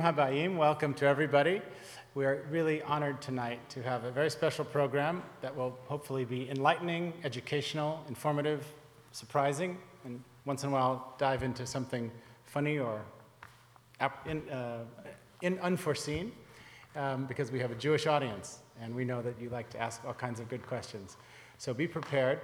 Habayim, welcome to everybody. We are really honored tonight to have a very special program that will hopefully be enlightening, educational, informative, surprising, and once in a while dive into something funny or in, uh, in unforeseen um, because we have a Jewish audience and we know that you like to ask all kinds of good questions. So be prepared.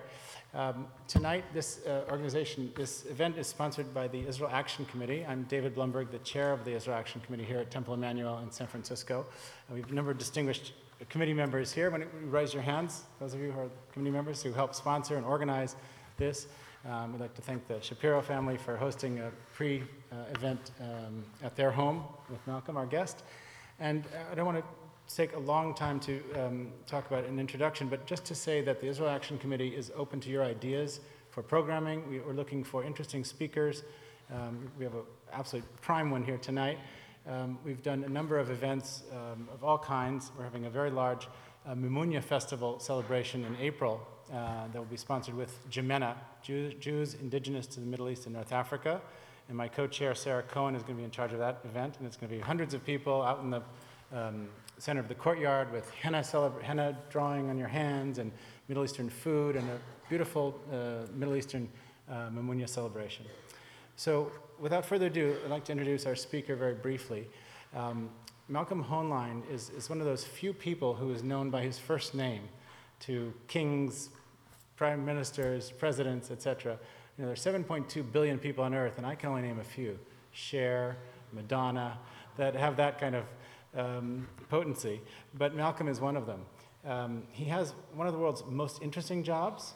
Um, tonight, this uh, organization, this event is sponsored by the Israel Action Committee. I'm David Blumberg, the chair of the Israel Action Committee here at Temple Emanu-El in San Francisco. Uh, we have a number of distinguished committee members here. When you raise your hands, those of you who are committee members who help sponsor and organize this. Um, we'd like to thank the Shapiro family for hosting a pre-event um, at their home with Malcolm, our guest. And uh, I don't want to take a long time to um, talk about an introduction, but just to say that the Israel Action Committee is open to your ideas for programming. We, are looking for interesting speakers. Um, we have an absolute prime one here tonight. Um, we've done a number of events um, of all kinds. We're having a very large uh, Mimouna Festival celebration in April uh, that will be sponsored with JIMENA, Jews, Jews indigenous to the Middle East and North Africa. And my co-chair, Sarah Cohen, is going to be in charge of that event, and it's going to be hundreds of people out in the um, center of the courtyard with henna, celebra- henna drawing on your hands and Middle Eastern food and a beautiful uh, Middle Eastern uh, Mimouna celebration. So, without further ado, I'd like to introduce our speaker very briefly. Um, Malcolm Hoenlein is, is one of those few people who is known by his first name to kings, prime ministers, presidents, etc. You know, there's 7.2 billion people on Earth, and I can only name a few Cher, Madonna, that have that kind of um, potency, but Malcolm is one of them. Um, he has one of the world's most interesting jobs,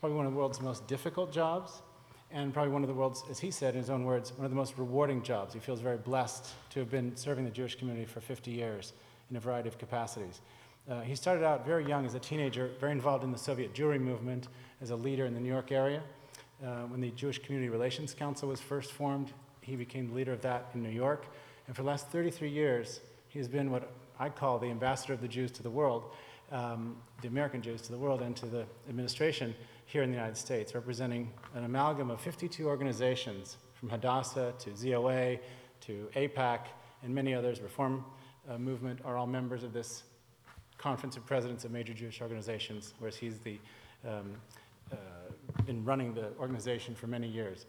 probably one of the world's most difficult jobs, and probably one of the world's, as he said in his own words, one of the most rewarding jobs. He feels very blessed to have been serving the Jewish community for 50 years in a variety of capacities. Uh, he started out very young as a teenager, very involved in the Soviet Jewry movement as a leader in the New York area. Uh, when the Jewish Community Relations Council was first formed, he became the leader of that in New York. And for the last 33 years, he has been what I call the ambassador of the Jews to the world, um, the American Jews to the world and to the administration here in the United States, representing an amalgam of 52 organizations from Hadassah to ZOA to AIPAC and many others, Reform uh, Movement, are all members of this Conference of Presidents of Major Jewish Organizations, whereas he's the, um, uh, been running the organization for many years.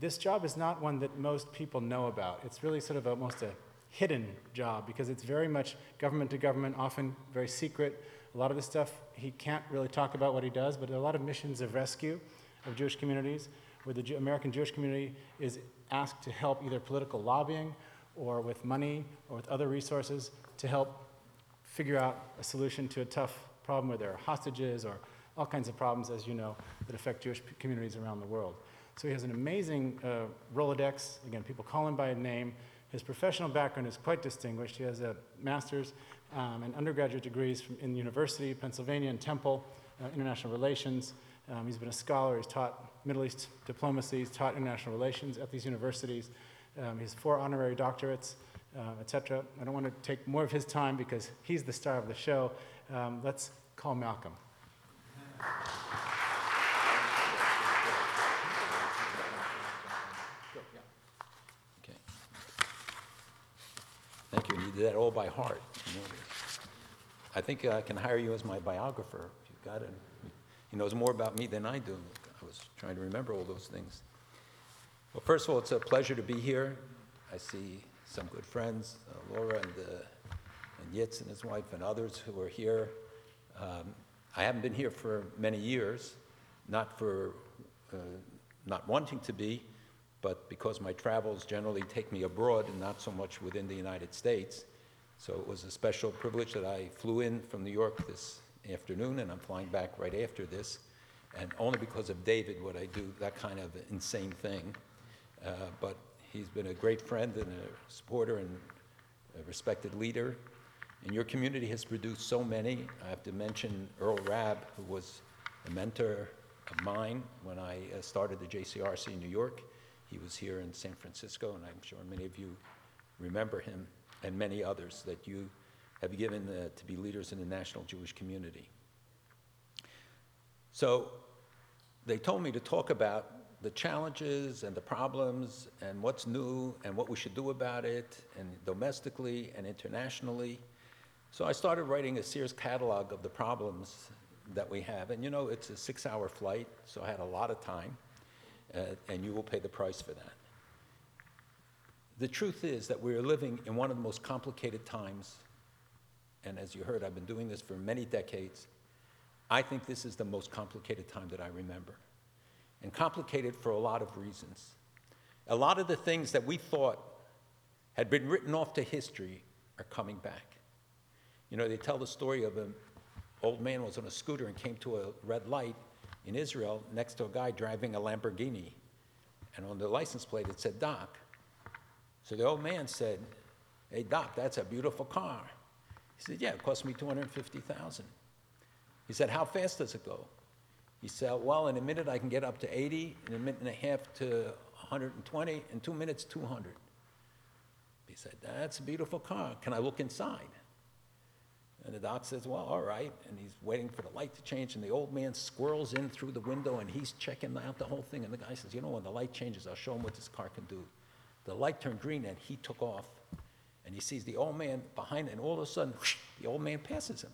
This job is not one that most people know about. It's really sort of almost a hidden job because it's very much government to government, often very secret. A lot of the stuff he can't really talk about what he does, but a lot of missions of rescue of Jewish communities where the American Jewish community is asked to help either political lobbying or with money or with other resources to help figure out a solution to a tough problem where there are hostages or all kinds of problems, as you know, that affect Jewish communities around the world. So he has an amazing uh, Rolodex. Again, people call him by name. His professional background is quite distinguished. He has a master's um, and undergraduate degrees from, in the University of Pennsylvania and Temple, uh, International Relations. Um, he's been a scholar. He's taught Middle East diplomacy. He's taught international relations at these universities. Um, he has four honorary doctorates, uh, etc. I don't want to take more of his time because he's the star of the show. Um, let's call Malcolm. Thank you. You did that all by heart. You know. I think I can hire you as my biographer. You've got it. He knows more about me than I do. I was trying to remember all those things. Well, first of all, it's a pleasure to be here. I see some good friends, uh, Laura and, uh, and Yitz and his wife and others who are here. Um, I haven't been here for many years, not for uh, not wanting to be, but because my travels generally take me abroad and not so much within the United States. So it was a special privilege that I flew in from New York this afternoon, and I'm flying back right after this. And only because of David would I do that kind of insane thing. Uh, but he's been a great friend and a supporter and a respected leader. And your community has produced so many. I have to mention Earl Raab, who was a mentor of mine when I uh, started the JCRC in New York. He was here in San Francisco, and I'm sure many of you remember him, and many others that you have given uh, to be leaders in the national Jewish community. So they told me to talk about the challenges and the problems and what's new and what we should do about it, and domestically and internationally. So I started writing a Sears catalog of the problems that we have. And you know, it's a six hour flight, so I had a lot of time, uh, and you will pay the price for that. The truth is that we're living in one of the most complicated times, and as you heard, I've been doing this for many decades. I think this is the most complicated time that I remember, and complicated for a lot of reasons. A lot of the things that we thought had been written off to history are coming back. You know, they tell the story of an old man was on a scooter and came to a red light in Israel next to a guy driving a Lamborghini. And on the license plate it said Doc. So the old man said, Hey, Doc, that's a beautiful car. He said, Yeah, it cost me 250000 He said, How fast does it go? He said, Well, in a minute I can get up to 80, in a minute and a half to 120, in two minutes, 200. He said, That's a beautiful car. Can I look inside? And the doc says, Well, all right. And he's waiting for the light to change. And the old man squirrels in through the window and he's checking out the whole thing. And the guy says, You know, when the light changes, I'll show him what this car can do. The light turned green and he took off. And he sees the old man behind, and all of a sudden, whoosh, the old man passes him.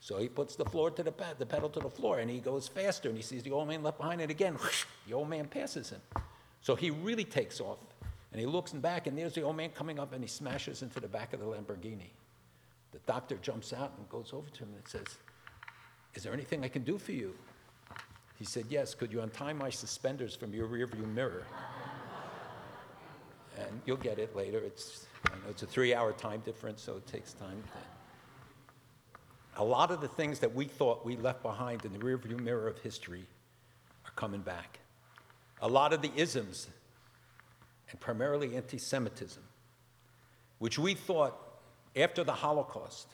So he puts the floor to the, ped- the pedal to the floor, and he goes faster, and he sees the old man left behind, and again, whoosh, the old man passes him. So he really takes off, and he looks back, and there's the old man coming up, and he smashes into the back of the Lamborghini. The doctor jumps out and goes over to him and says, Is there anything I can do for you? He said, Yes, could you untie my suspenders from your rearview mirror? And you'll get it later. It's, know it's a three hour time difference, so it takes time. A lot of the things that we thought we left behind in the rearview mirror of history are coming back. A lot of the isms, and primarily anti Semitism, which we thought after the Holocaust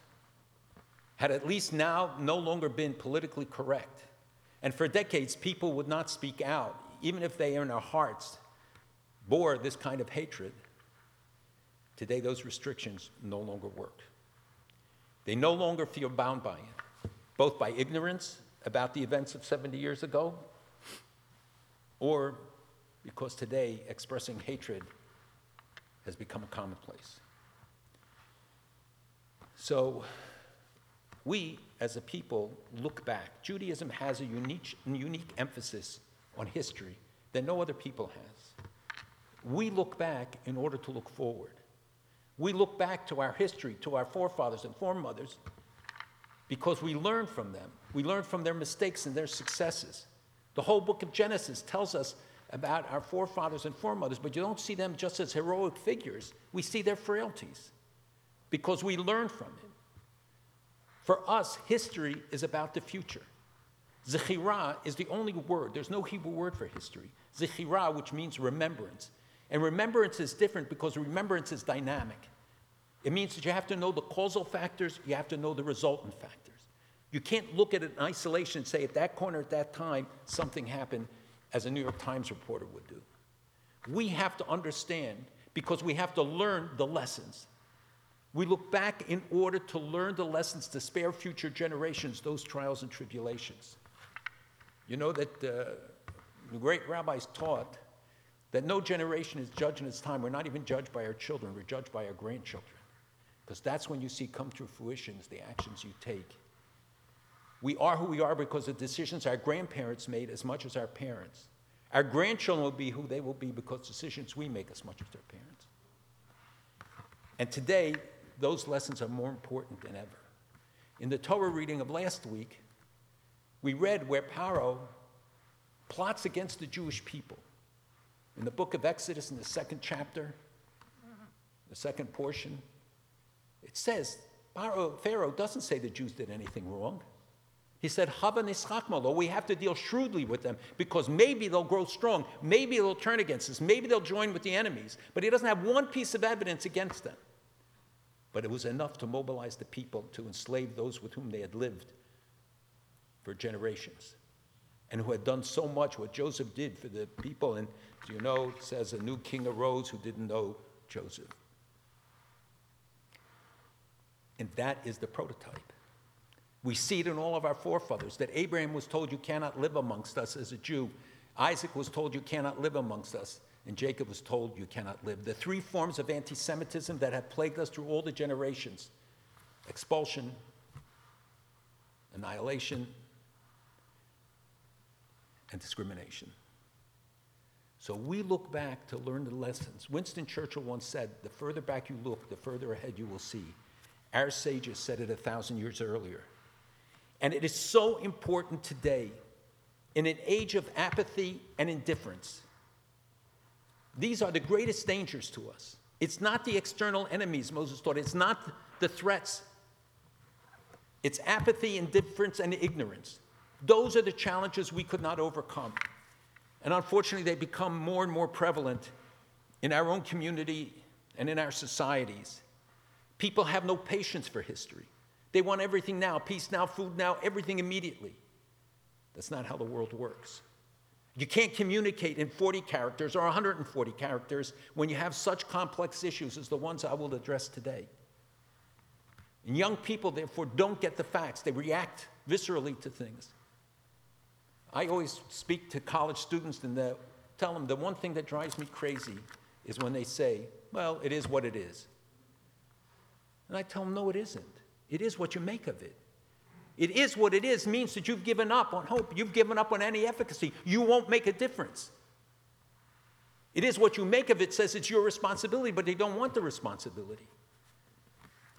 had at least now no longer been politically correct. And for decades, people would not speak out, even if they in their hearts bore this kind of hatred. Today, those restrictions no longer work. They no longer feel bound by it, both by ignorance about the events of 70 years ago, or because today expressing hatred has become a commonplace. So, we as a people look back. Judaism has a unique, unique emphasis on history that no other people has. We look back in order to look forward. We look back to our history, to our forefathers and foremothers, because we learn from them. We learn from their mistakes and their successes. The whole book of Genesis tells us about our forefathers and foremothers, but you don't see them just as heroic figures. We see their frailties because we learn from it. For us, history is about the future. Zechirah is the only word, there's no Hebrew word for history. Zechirah, which means remembrance. And remembrance is different because remembrance is dynamic. It means that you have to know the causal factors, you have to know the resultant factors. You can't look at it in isolation and say, at that corner, at that time, something happened, as a New York Times reporter would do. We have to understand because we have to learn the lessons. We look back in order to learn the lessons to spare future generations those trials and tribulations. You know that uh, the great rabbis taught that no generation is judged in its time. We're not even judged by our children, we're judged by our grandchildren. Because that's when you see come to fruition the actions you take. We are who we are because of decisions our grandparents made as much as our parents. Our grandchildren will be who they will be because decisions we make as much as their parents. And today, those lessons are more important than ever. In the Torah reading of last week, we read where Paro plots against the Jewish people. In the book of Exodus, in the second chapter, the second portion, it says, Pharaoh, Pharaoh doesn't say the Jews did anything wrong. He said, we have to deal shrewdly with them because maybe they'll grow strong, maybe they'll turn against us, maybe they'll join with the enemies. But he doesn't have one piece of evidence against them. But it was enough to mobilize the people to enslave those with whom they had lived for generations and who had done so much what Joseph did for the people. And as you know, it says a new king arose who didn't know Joseph. And that is the prototype. We see it in all of our forefathers that Abraham was told, You cannot live amongst us as a Jew. Isaac was told, You cannot live amongst us. And Jacob was told, You cannot live. The three forms of anti Semitism that have plagued us through all the generations expulsion, annihilation, and discrimination. So we look back to learn the lessons. Winston Churchill once said, The further back you look, the further ahead you will see. Our sages said it a thousand years earlier. And it is so important today, in an age of apathy and indifference. These are the greatest dangers to us. It's not the external enemies, Moses taught, it's not the threats. It's apathy, indifference, and ignorance. Those are the challenges we could not overcome. And unfortunately, they become more and more prevalent in our own community and in our societies. People have no patience for history. They want everything now peace now, food now, everything immediately. That's not how the world works. You can't communicate in 40 characters or 140 characters when you have such complex issues as the ones I will address today. And young people, therefore, don't get the facts, they react viscerally to things. I always speak to college students and the, tell them the one thing that drives me crazy is when they say, well, it is what it is. And I tell them, no, it isn't. It is what you make of it. It is what it is means that you've given up on hope. You've given up on any efficacy. You won't make a difference. It is what you make of it says it's your responsibility, but they don't want the responsibility.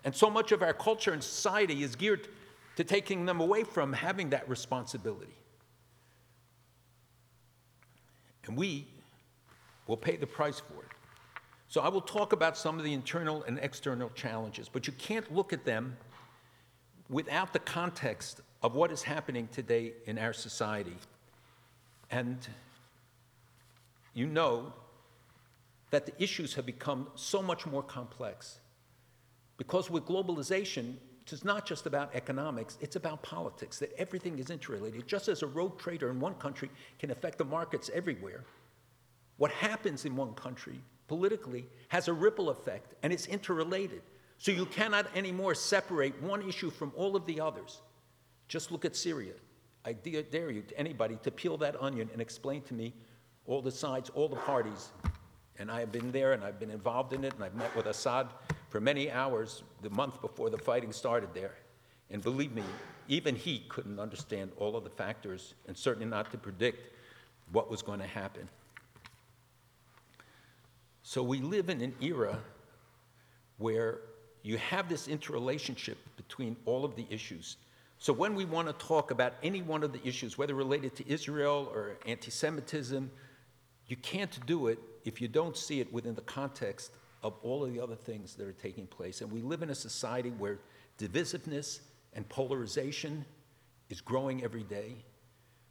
And so much of our culture and society is geared to taking them away from having that responsibility. And we will pay the price for it. So I will talk about some of the internal and external challenges, but you can't look at them without the context of what is happening today in our society. And you know that the issues have become so much more complex. Because with globalization, it's not just about economics, it's about politics, that everything is interrelated. Just as a rogue trader in one country can affect the markets everywhere, what happens in one country politically has a ripple effect and it's interrelated. So you cannot anymore separate one issue from all of the others. Just look at Syria. I dare you, anybody, to peel that onion and explain to me all the sides, all the parties. And I have been there and I've been involved in it and I've met with Assad for many hours the month before the fighting started there. And believe me, even he couldn't understand all of the factors and certainly not to predict what was going to happen. So we live in an era where you have this interrelationship between all of the issues. So when we want to talk about any one of the issues, whether related to Israel or anti Semitism, you can't do it if you don't see it within the context of all of the other things that are taking place. And we live in a society where divisiveness and polarization is growing every day,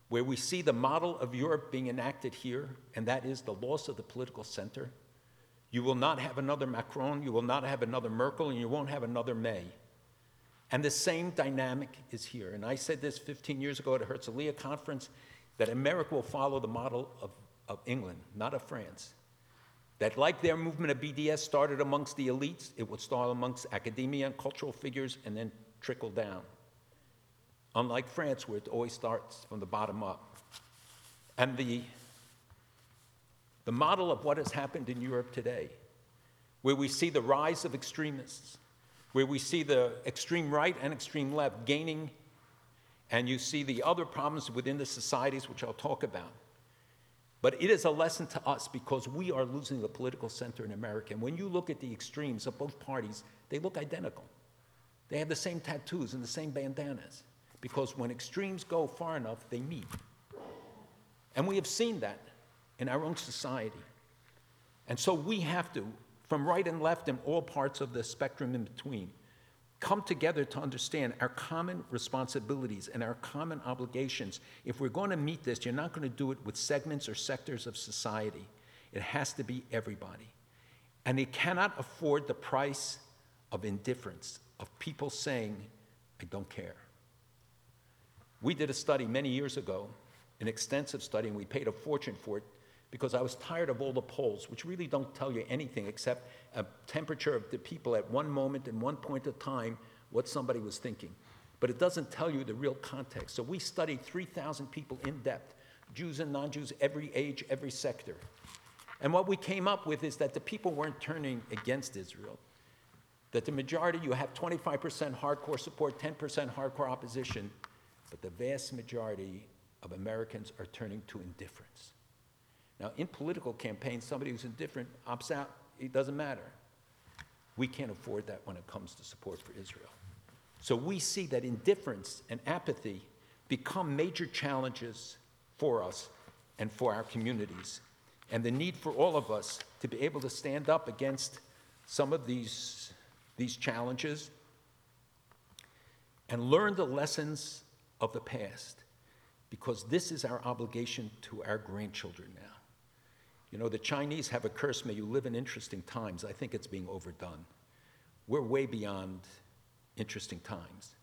where we see the model of Europe being enacted here, and that is the loss of the political center. You will not have another Macron, you will not have another Merkel, and you won't have another May. And the same dynamic is here. And I said this 15 years ago at a Herzliya conference that America will follow the model of, of England, not of France. That, like their movement of BDS started amongst the elites, it would start amongst academia and cultural figures and then trickle down. Unlike France, where it always starts from the bottom up. And the, the model of what has happened in Europe today, where we see the rise of extremists, where we see the extreme right and extreme left gaining, and you see the other problems within the societies, which I'll talk about. But it is a lesson to us because we are losing the political center in America. And when you look at the extremes of both parties, they look identical. They have the same tattoos and the same bandanas because when extremes go far enough, they meet. And we have seen that in our own society. And so we have to, from right and left and all parts of the spectrum in between, come together to understand our common responsibilities and our common obligations. If we're going to meet this, you're not going to do it with segments or sectors of society. It has to be everybody. And it cannot afford the price of indifference, of people saying, I don't care. We did a study many years ago, an extensive study, and we paid a fortune for it because I was tired of all the polls, which really don't tell you anything except a temperature of the people at one moment and one point of time, what somebody was thinking. But it doesn't tell you the real context. So we studied 3,000 people in depth Jews and non Jews, every age, every sector. And what we came up with is that the people weren't turning against Israel, that the majority, you have 25% hardcore support, 10% hardcore opposition, but the vast majority of Americans are turning to indifference. Now, in political campaigns, somebody who's indifferent opts out, it doesn't matter. We can't afford that when it comes to support for Israel. So we see that indifference and apathy become major challenges for us and for our communities. And the need for all of us to be able to stand up against some of these, these challenges and learn the lessons of the past, because this is our obligation to our grandchildren now. You know, the Chinese have a curse, may you live in interesting times. I think it's being overdone. We're way beyond interesting times.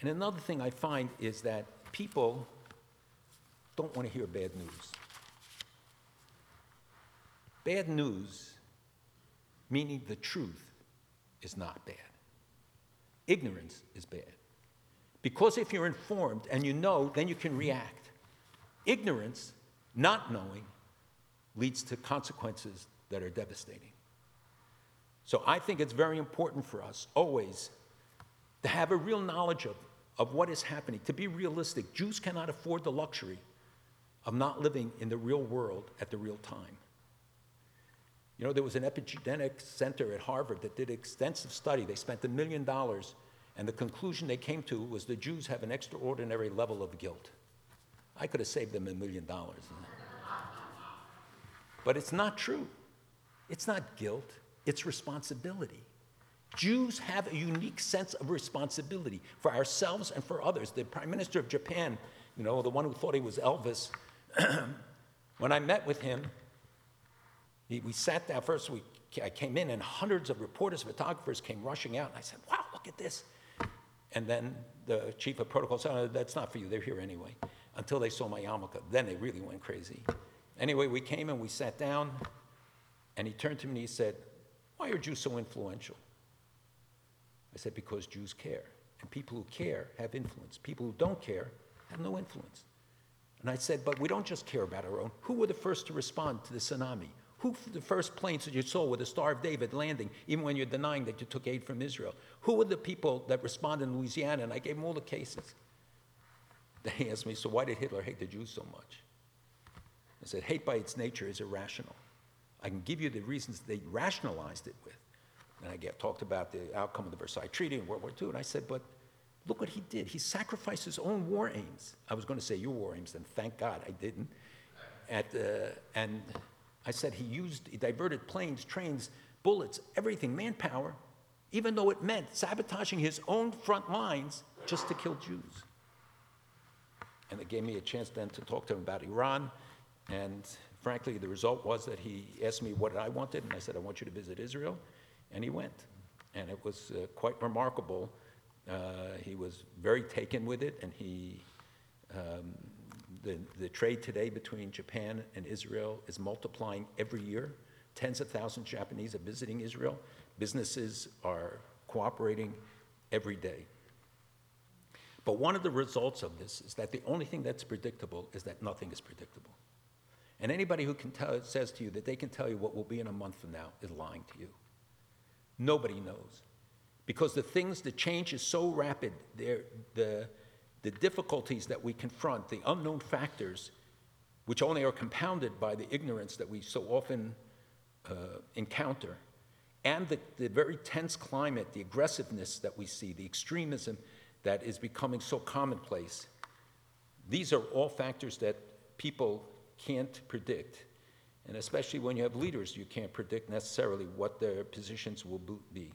And another thing I find is that people don't want to hear bad news. Bad news, meaning the truth, is not bad. Ignorance is bad. Because if you're informed and you know, then you can react. Ignorance, not knowing, leads to consequences that are devastating. So I think it's very important for us always to have a real knowledge of, of what is happening, to be realistic. Jews cannot afford the luxury of not living in the real world at the real time. You know, there was an epigenetic center at Harvard that did extensive study. They spent a million dollars, and the conclusion they came to was the Jews have an extraordinary level of guilt. I could have saved them a million dollars. But it's not true. It's not guilt, it's responsibility. Jews have a unique sense of responsibility for ourselves and for others. The Prime Minister of Japan, you know, the one who thought he was Elvis, when I met with him, he, we sat down. First, we, I came in, and hundreds of reporters, photographers came rushing out. And I said, Wow, look at this. And then the chief of protocol said, oh, That's not for you. They're here anyway. Until they saw my yarmulke. Then they really went crazy. Anyway, we came and we sat down, and he turned to me and he said, Why are Jews so influential? I said, Because Jews care. And people who care have influence. People who don't care have no influence. And I said, But we don't just care about our own. Who were the first to respond to the tsunami? Who the first planes that you saw with the Star of David landing, even when you're denying that you took aid from Israel? Who were the people that responded in Louisiana? And I gave them all the cases. Then he asked me, So why did Hitler hate the Jews so much? I said, hate by its nature is irrational. I can give you the reasons they rationalized it with. And I get, talked about the outcome of the Versailles Treaty and World War II, and I said, but look what he did. He sacrificed his own war aims. I was going to say your war aims, and thank God I didn't. At, uh, and I said he used, he diverted planes, trains, bullets, everything, manpower, even though it meant sabotaging his own front lines just to kill Jews. And it gave me a chance then to talk to him about Iran and frankly, the result was that he asked me what I wanted, and I said, I want you to visit Israel. And he went. And it was uh, quite remarkable. Uh, he was very taken with it, and he, um, the, the trade today between Japan and Israel is multiplying every year. Tens of thousands of Japanese are visiting Israel. Businesses are cooperating every day. But one of the results of this is that the only thing that's predictable is that nothing is predictable. And anybody who can tell, says to you that they can tell you what will be in a month from now is lying to you. Nobody knows. Because the things, the change is so rapid, the, the difficulties that we confront, the unknown factors, which only are compounded by the ignorance that we so often uh, encounter, and the, the very tense climate, the aggressiveness that we see, the extremism that is becoming so commonplace, these are all factors that people can't predict. And especially when you have leaders, you can't predict necessarily what their positions will be.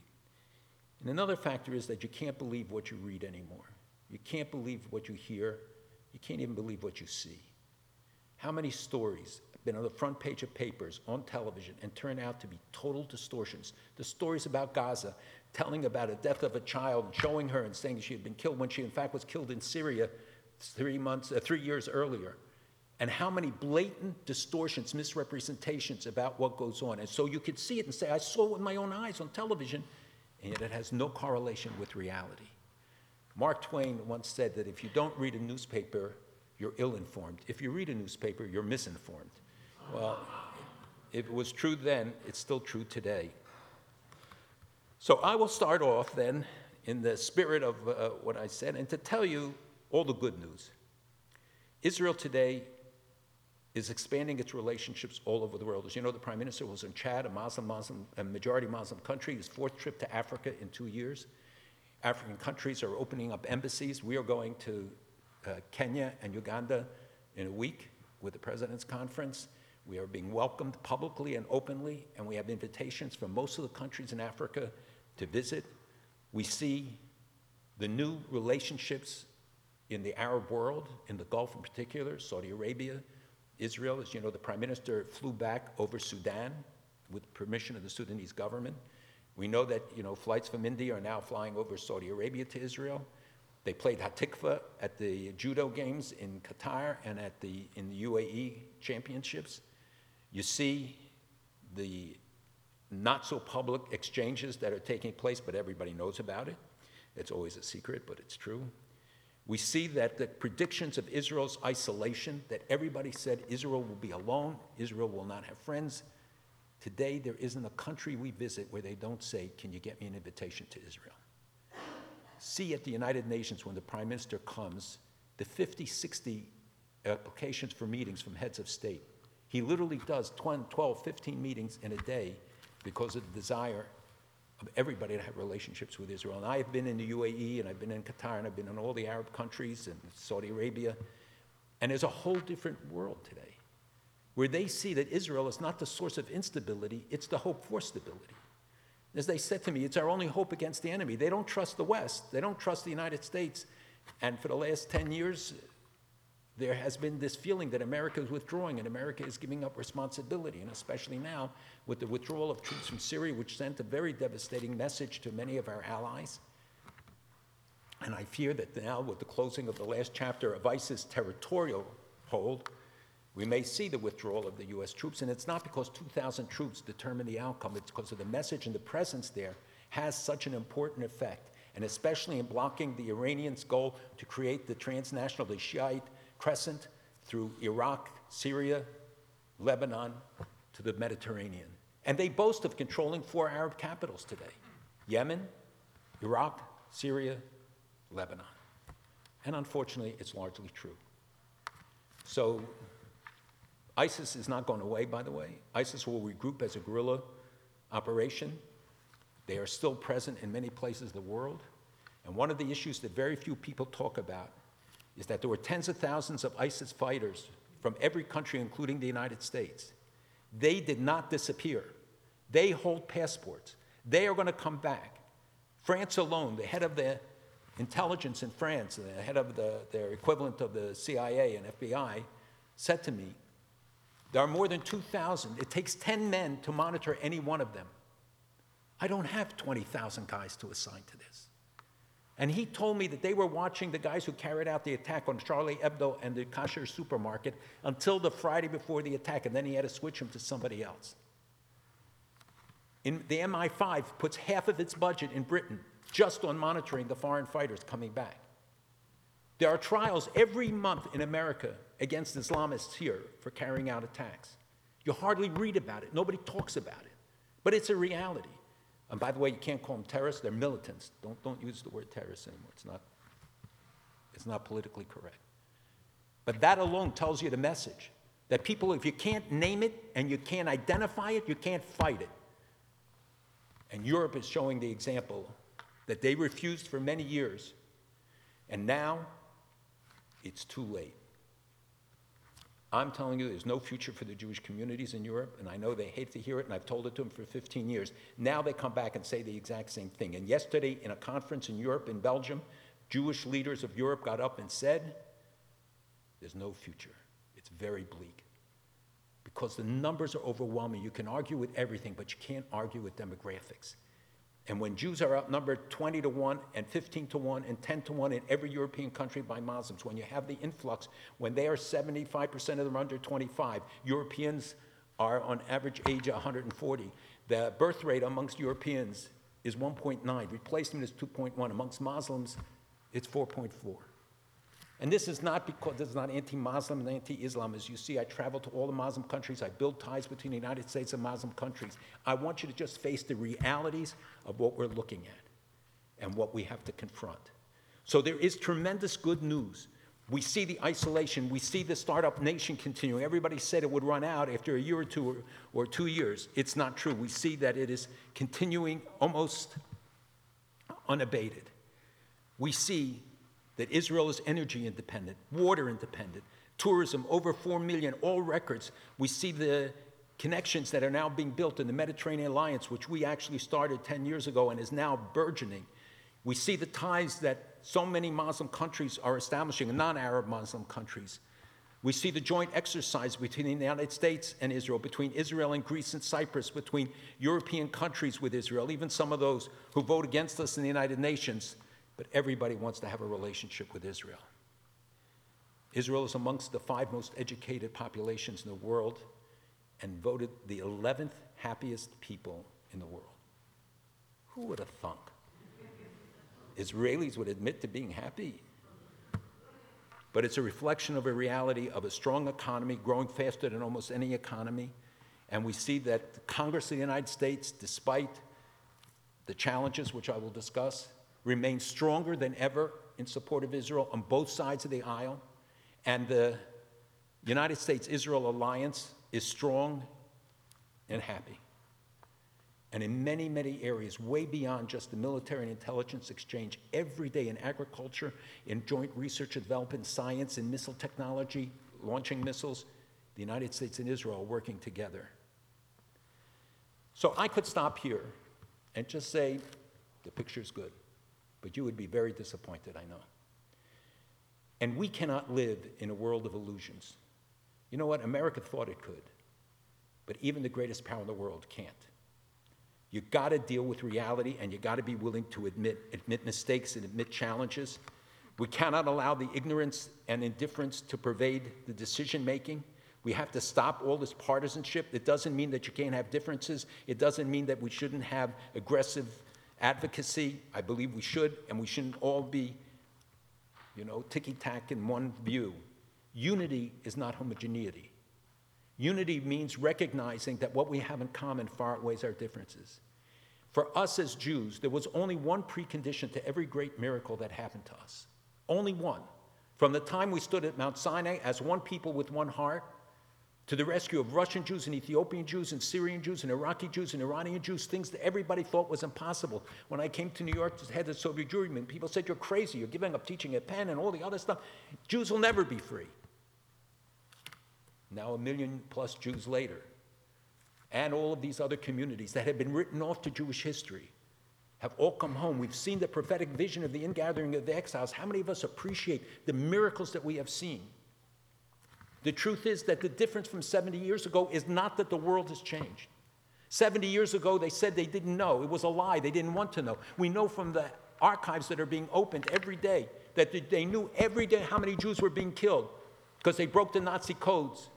And another factor is that you can't believe what you read anymore. You can't believe what you hear. You can't even believe what you see. How many stories have been on the front page of papers, on television, and turn out to be total distortions? The stories about Gaza, telling about a death of a child, showing her and saying she had been killed when she, in fact, was killed in Syria three, months, uh, three years earlier and how many blatant distortions, misrepresentations about what goes on. And so you could see it and say, I saw it with my own eyes on television, and yet it has no correlation with reality. Mark Twain once said that if you don't read a newspaper, you're ill-informed. If you read a newspaper, you're misinformed. Well, if it was true then, it's still true today. So I will start off then in the spirit of uh, what I said and to tell you all the good news. Israel today is expanding its relationships all over the world. As you know, the prime minister was in Chad, a Muslim, Muslim, a majority Muslim country, his fourth trip to Africa in two years. African countries are opening up embassies. We are going to uh, Kenya and Uganda in a week with the president's conference. We are being welcomed publicly and openly, and we have invitations from most of the countries in Africa to visit. We see the new relationships in the Arab world, in the Gulf in particular, Saudi Arabia, Israel. As you know, the prime minister flew back over Sudan with permission of the Sudanese government. We know that you know flights from India are now flying over Saudi Arabia to Israel. They played Hatikva at the judo games in Qatar and at the in the UAE championships. You see the not so public exchanges that are taking place, but everybody knows about it. It's always a secret, but it's true. We see that the predictions of Israel's isolation, that everybody said Israel will be alone, Israel will not have friends. Today, there isn't a country we visit where they don't say, Can you get me an invitation to Israel? See at the United Nations when the Prime Minister comes, the 50, 60 applications for meetings from heads of state. He literally does 12, 15 meetings in a day because of the desire of everybody to have relationships with Israel. And I have been in the UAE, and I've been in Qatar, and I've been in all the Arab countries and Saudi Arabia. And there's a whole different world today where they see that Israel is not the source of instability, it's the hope for stability. As they said to me, it's our only hope against the enemy. They don't trust the West, they don't trust the United States. And for the last 10 years, there has been this feeling that America is withdrawing and America is giving up responsibility, and especially now with the withdrawal of troops from Syria, which sent a very devastating message to many of our allies. And I fear that now, with the closing of the last chapter of ISIS territorial hold, we may see the withdrawal of the U.S. troops. And it's not because 2,000 troops determine the outcome, it's because of the message and the presence there has such an important effect, and especially in blocking the Iranians' goal to create the transnational, the Shiite crescent through Iraq, Syria, Lebanon, to the Mediterranean. And they boast of controlling four Arab capitals today Yemen, Iraq, Syria, Lebanon. And unfortunately, it's largely true. So, ISIS is not going away, by the way. ISIS will regroup as a guerrilla operation. They are still present in many places of the world. And one of the issues that very few people talk about is that there were tens of thousands of ISIS fighters from every country, including the United States. They did not disappear. They hold passports. They are going to come back. France alone, the head of the intelligence in France, the head of the, their equivalent of the CIA and FBI, said to me, There are more than 2,000. It takes 10 men to monitor any one of them. I don't have 20,000 guys to assign to this. And he told me that they were watching the guys who carried out the attack on Charlie Hebdo and the Kasher supermarket until the Friday before the attack, and then he had to switch them to somebody else. In, the MI5 puts half of its budget in Britain just on monitoring the foreign fighters coming back. There are trials every month in America against Islamists here for carrying out attacks. You hardly read about it, nobody talks about it, but it's a reality. And by the way, you can't call them terrorists, they're militants. Don't, don't use the word terrorist anymore. It's not, it's not politically correct. But that alone tells you the message that people, if you can't name it and you can't identify it, you can't fight it. And Europe is showing the example that they refused for many years, and now it's too late. I'm telling you, there's no future for the Jewish communities in Europe, and I know they hate to hear it, and I've told it to them for 15 years. Now they come back and say the exact same thing. And yesterday, in a conference in Europe, in Belgium, Jewish leaders of Europe got up and said, There's no future. It's very bleak. Because the numbers are overwhelming. You can argue with everything, but you can't argue with demographics. And when Jews are outnumbered 20 to 1 and 15 to 1 and 10 to 1 in every European country by Muslims, when you have the influx, when they are 75% of them under 25, Europeans are on average age 140. The birth rate amongst Europeans is 1.9, replacement is 2.1. Amongst Muslims, it's 4.4. And this is not because this is not anti-Muslim and anti-Islam. As you see, I travel to all the Muslim countries. I build ties between the United States and Muslim countries. I want you to just face the realities of what we're looking at and what we have to confront. So there is tremendous good news. We see the isolation. We see the startup nation continuing. Everybody said it would run out after a year or two or, or two years. It's not true. We see that it is continuing almost unabated. We see that Israel is energy independent, water independent, tourism, over 4 million, all records. We see the connections that are now being built in the Mediterranean Alliance, which we actually started 10 years ago and is now burgeoning. We see the ties that so many Muslim countries are establishing, non Arab Muslim countries. We see the joint exercise between the United States and Israel, between Israel and Greece and Cyprus, between European countries with Israel, even some of those who vote against us in the United Nations, but everybody wants to have a relationship with Israel. Israel is amongst the five most educated populations in the world and voted the 11th happiest people in the world. Who would have thunk? Israelis would admit to being happy. But it's a reflection of a reality of a strong economy growing faster than almost any economy. And we see that Congress of the United States, despite the challenges which I will discuss, remains stronger than ever in support of Israel on both sides of the aisle. And the United States Israel alliance is strong and happy and in many, many areas, way beyond just the military and intelligence exchange, every day in agriculture, in joint research and development, science, in missile technology, launching missiles, the United States and Israel are working together. So I could stop here and just say, the picture's good, but you would be very disappointed, I know. And we cannot live in a world of illusions. You know what? America thought it could, but even the greatest power in the world can't. You got to deal with reality and you got to be willing to admit, admit mistakes and admit challenges. We cannot allow the ignorance and indifference to pervade the decision making. We have to stop all this partisanship. It doesn't mean that you can't have differences. It doesn't mean that we shouldn't have aggressive advocacy. I believe we should, and we shouldn't all be, you know, ticky tack in one view. Unity is not homogeneity. Unity means recognizing that what we have in common far outweighs our differences. For us as Jews, there was only one precondition to every great miracle that happened to us. Only one. From the time we stood at Mount Sinai as one people with one heart, to the rescue of Russian Jews and Ethiopian Jews and Syrian Jews and Iraqi Jews and Iranian Jews, things that everybody thought was impossible. When I came to New York to head the Soviet Jewry movement, people said, You're crazy, you're giving up teaching at Penn and all the other stuff. Jews will never be free now a million plus Jews later, and all of these other communities that had been written off to Jewish history have all come home. We've seen the prophetic vision of the ingathering of the exiles. How many of us appreciate the miracles that we have seen? The truth is that the difference from 70 years ago is not that the world has changed. 70 years ago, they said they didn't know. It was a lie. They didn't want to know. We know from the archives that are being opened every day that they knew every day how many Jews were being killed because they broke the Nazi codes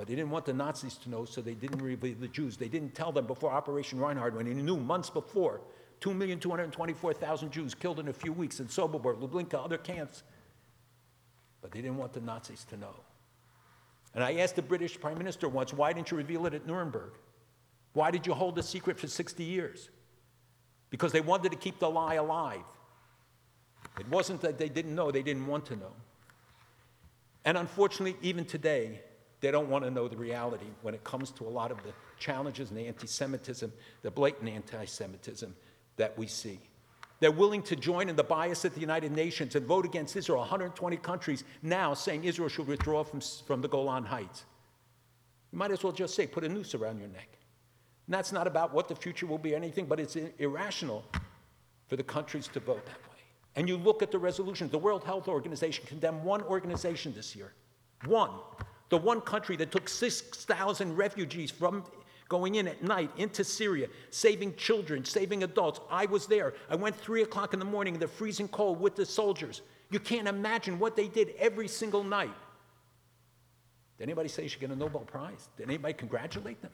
but they didn't want the Nazis to know, so they didn't reveal the Jews. They didn't tell them before Operation Reinhard when they knew months before 2,224,000 Jews killed in a few weeks in Sobibor, Lublinka, other camps. But they didn't want the Nazis to know. And I asked the British Prime Minister once, why didn't you reveal it at Nuremberg? Why did you hold the secret for 60 years? Because they wanted to keep the lie alive. It wasn't that they didn't know, they didn't want to know. And unfortunately, even today, they don't want to know the reality when it comes to a lot of the challenges and the anti Semitism, the blatant anti Semitism that we see. They're willing to join in the bias at the United Nations and vote against Israel. 120 countries now saying Israel should withdraw from, from the Golan Heights. You might as well just say, put a noose around your neck. And that's not about what the future will be, or anything, but it's irrational for the countries to vote that way. And you look at the resolutions. The World Health Organization condemned one organization this year. One the one country that took 6,000 refugees from going in at night into Syria, saving children, saving adults. I was there. I went three o'clock in the morning in the freezing cold with the soldiers. You can't imagine what they did every single night. Did anybody say you should get a Nobel Prize? Did anybody congratulate them?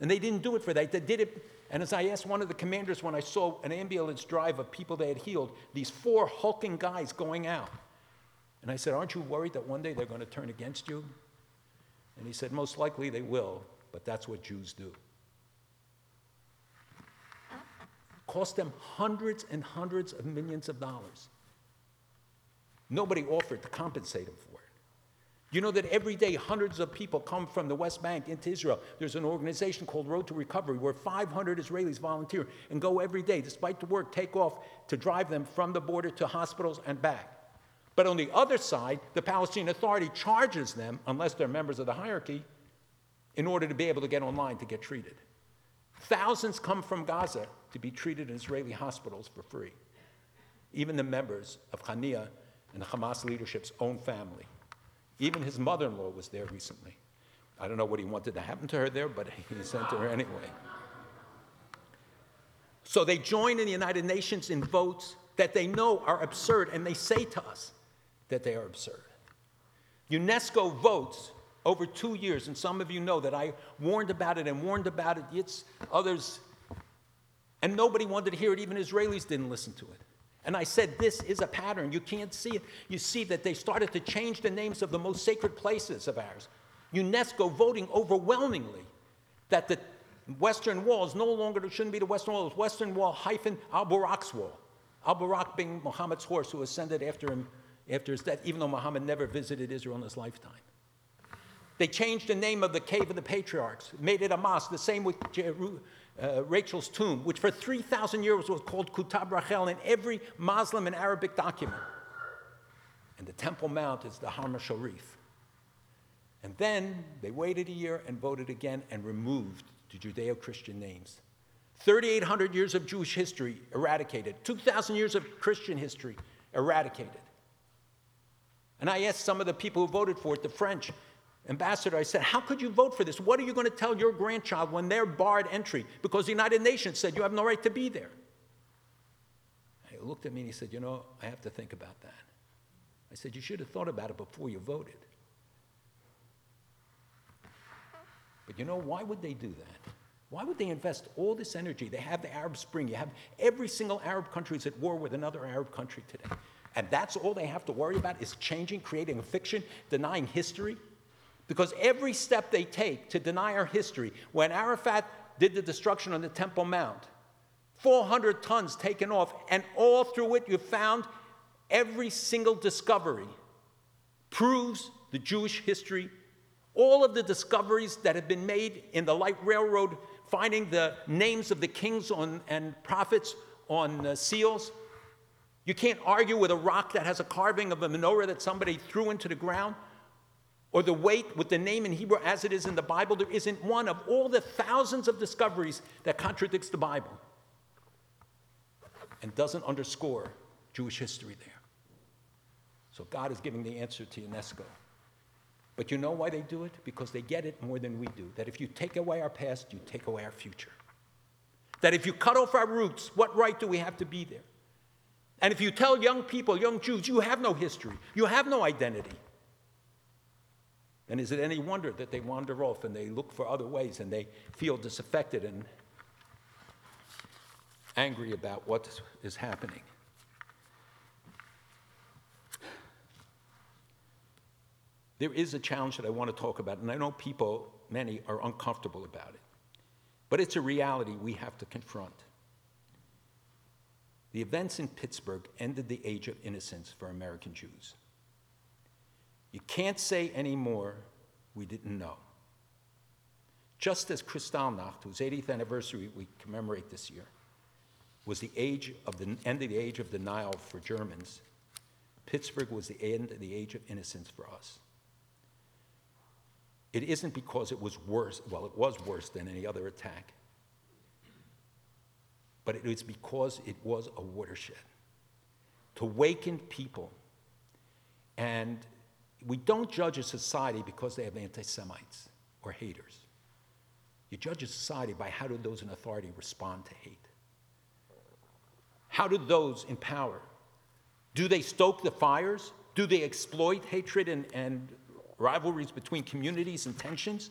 And they didn't do it for that. They did it. And as I asked one of the commanders when I saw an ambulance drive of people they had healed, these four hulking guys going out, And I said, Aren't you worried that one day they're going to turn against you? And he said, Most likely they will, but that's what Jews do. Cost them hundreds and hundreds of millions of dollars. Nobody offered to compensate them for it. You know that every day hundreds of people come from the West Bank into Israel. There's an organization called Road to Recovery where 500 Israelis volunteer and go every day, despite the work, take off to drive them from the border to hospitals and back. But on the other side, the Palestinian Authority charges them, unless they're members of the hierarchy, in order to be able to get online to get treated. Thousands come from Gaza to be treated in Israeli hospitals for free. Even the members of Haniyeh and the Hamas leadership's own family. Even his mother in law was there recently. I don't know what he wanted to happen to her there, but he sent her anyway. So they join in the United Nations in votes that they know are absurd, and they say to us that they are absurd. UNESCO votes over two years, and some of you know that I warned about it and warned about it. It's others, and nobody wanted to hear it. Even Israelis didn't listen to it. And I said, This is a pattern. You can't see it. You see that they started to change the names of the most sacred places of ours. UNESCO voting overwhelmingly that the Western Wall is no longer, it shouldn't be the Western Wall, it's Western Wall hyphen Al Buraq's wall. Al Buraq being Muhammad's horse who ascended after him after his death, even though Muhammad never visited Israel in his lifetime. They changed the name of the Cave of the Patriarchs, made it a mosque, the same with uh, Rachel's tomb, which for 3,000 years was called Kutab Rachel in every Muslim and Arabic document. And the Temple Mount is the Har Sharif. And then they waited a year and voted again and removed the Judeo Christian names. 3,800 years of Jewish history eradicated, 2,000 years of Christian history eradicated. And I asked some of the people who voted for it, the French, ambassador, I said, How could you vote for this? What are you going to tell your grandchild when they're barred entry? Because the United Nations said you have no right to be there. He looked at me and he said, You know, I have to think about that. I said, You should have thought about it before you voted. But you know, why would they do that? Why would they invest all this energy? They have the Arab Spring. You have every single Arab country is at war with another Arab country today. And that's all they have to worry about is changing, creating a fiction, denying history. Because every step they take to deny our history, when Arafat did the destruction on the Temple Mount, 400 tons taken off, and all through it you found every single discovery proves the Jewish history. All of the discoveries that have been made in the light railroad, finding the names of the kings on, and prophets on uh, seals. You can't argue with a rock that has a carving of a menorah that somebody threw into the ground or the weight with the name in Hebrew as it is in the Bible, there isn't one of all the thousands of discoveries that contradicts the Bible and doesn't underscore Jewish history there. So God is giving the answer to UNESCO. But you know why they do it? Because they get it more than we do. That if you take away our past, you take away our future. That if you cut off our roots, what right do we have to be there? And if you tell young people, young Jews, you have no history, you have no identity, and is it any wonder that they wander off and they look for other ways and they feel disaffected and angry about what is happening? There is a challenge that I want to talk about, and I know people, many, are uncomfortable about it. But it's a reality we have to confront. The events in Pittsburgh ended the age of innocence for American Jews. You can't say anymore, we didn't know. Just as Kristallnacht, whose 80th anniversary we commemorate this year, was the age of the end of the age of denial for Germans, Pittsburgh was the end of the age of innocence for us. It isn't because it was worse, well, it was worse than any other attack, but it is because it was a watershed to waken people and we don't judge a society because they have anti Semites or haters. You judge a society by how do those in authority respond to hate? How do those in power? Do they stoke the fires? Do they exploit hatred and, and rivalries between communities and tensions?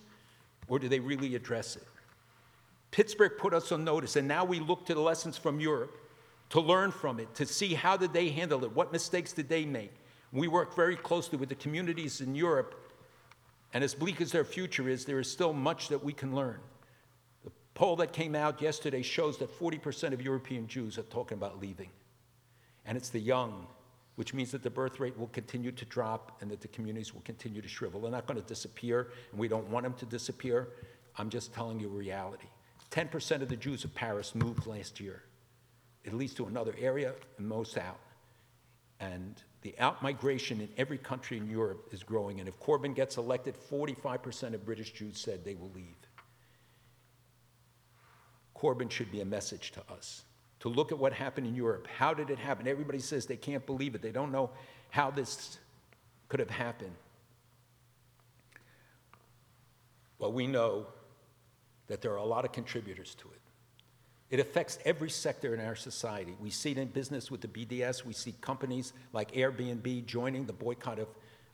Or do they really address it? Pittsburgh put us on notice, and now we look to the lessons from Europe to learn from it, to see how did they handle it, what mistakes did they make, We work very closely with the communities in Europe, and as bleak as their future is, there is still much that we can learn. The poll that came out yesterday shows that 40% of European Jews are talking about leaving. And it's the young, which means that the birth rate will continue to drop and that the communities will continue to shrivel. They're not going to disappear, and we don't want them to disappear. I'm just telling you reality. 10% of the Jews of Paris moved last year, at least to another area, and most out. And the outmigration in every country in Europe is growing. And if Corbyn gets elected, 45% of British Jews said they will leave. Corbyn should be a message to us to look at what happened in Europe. How did it happen? Everybody says they can't believe it, they don't know how this could have happened. Well, we know that there are a lot of contributors to it. It affects every sector in our society. We see it in business with the BDS. We see companies like Airbnb joining the boycott of,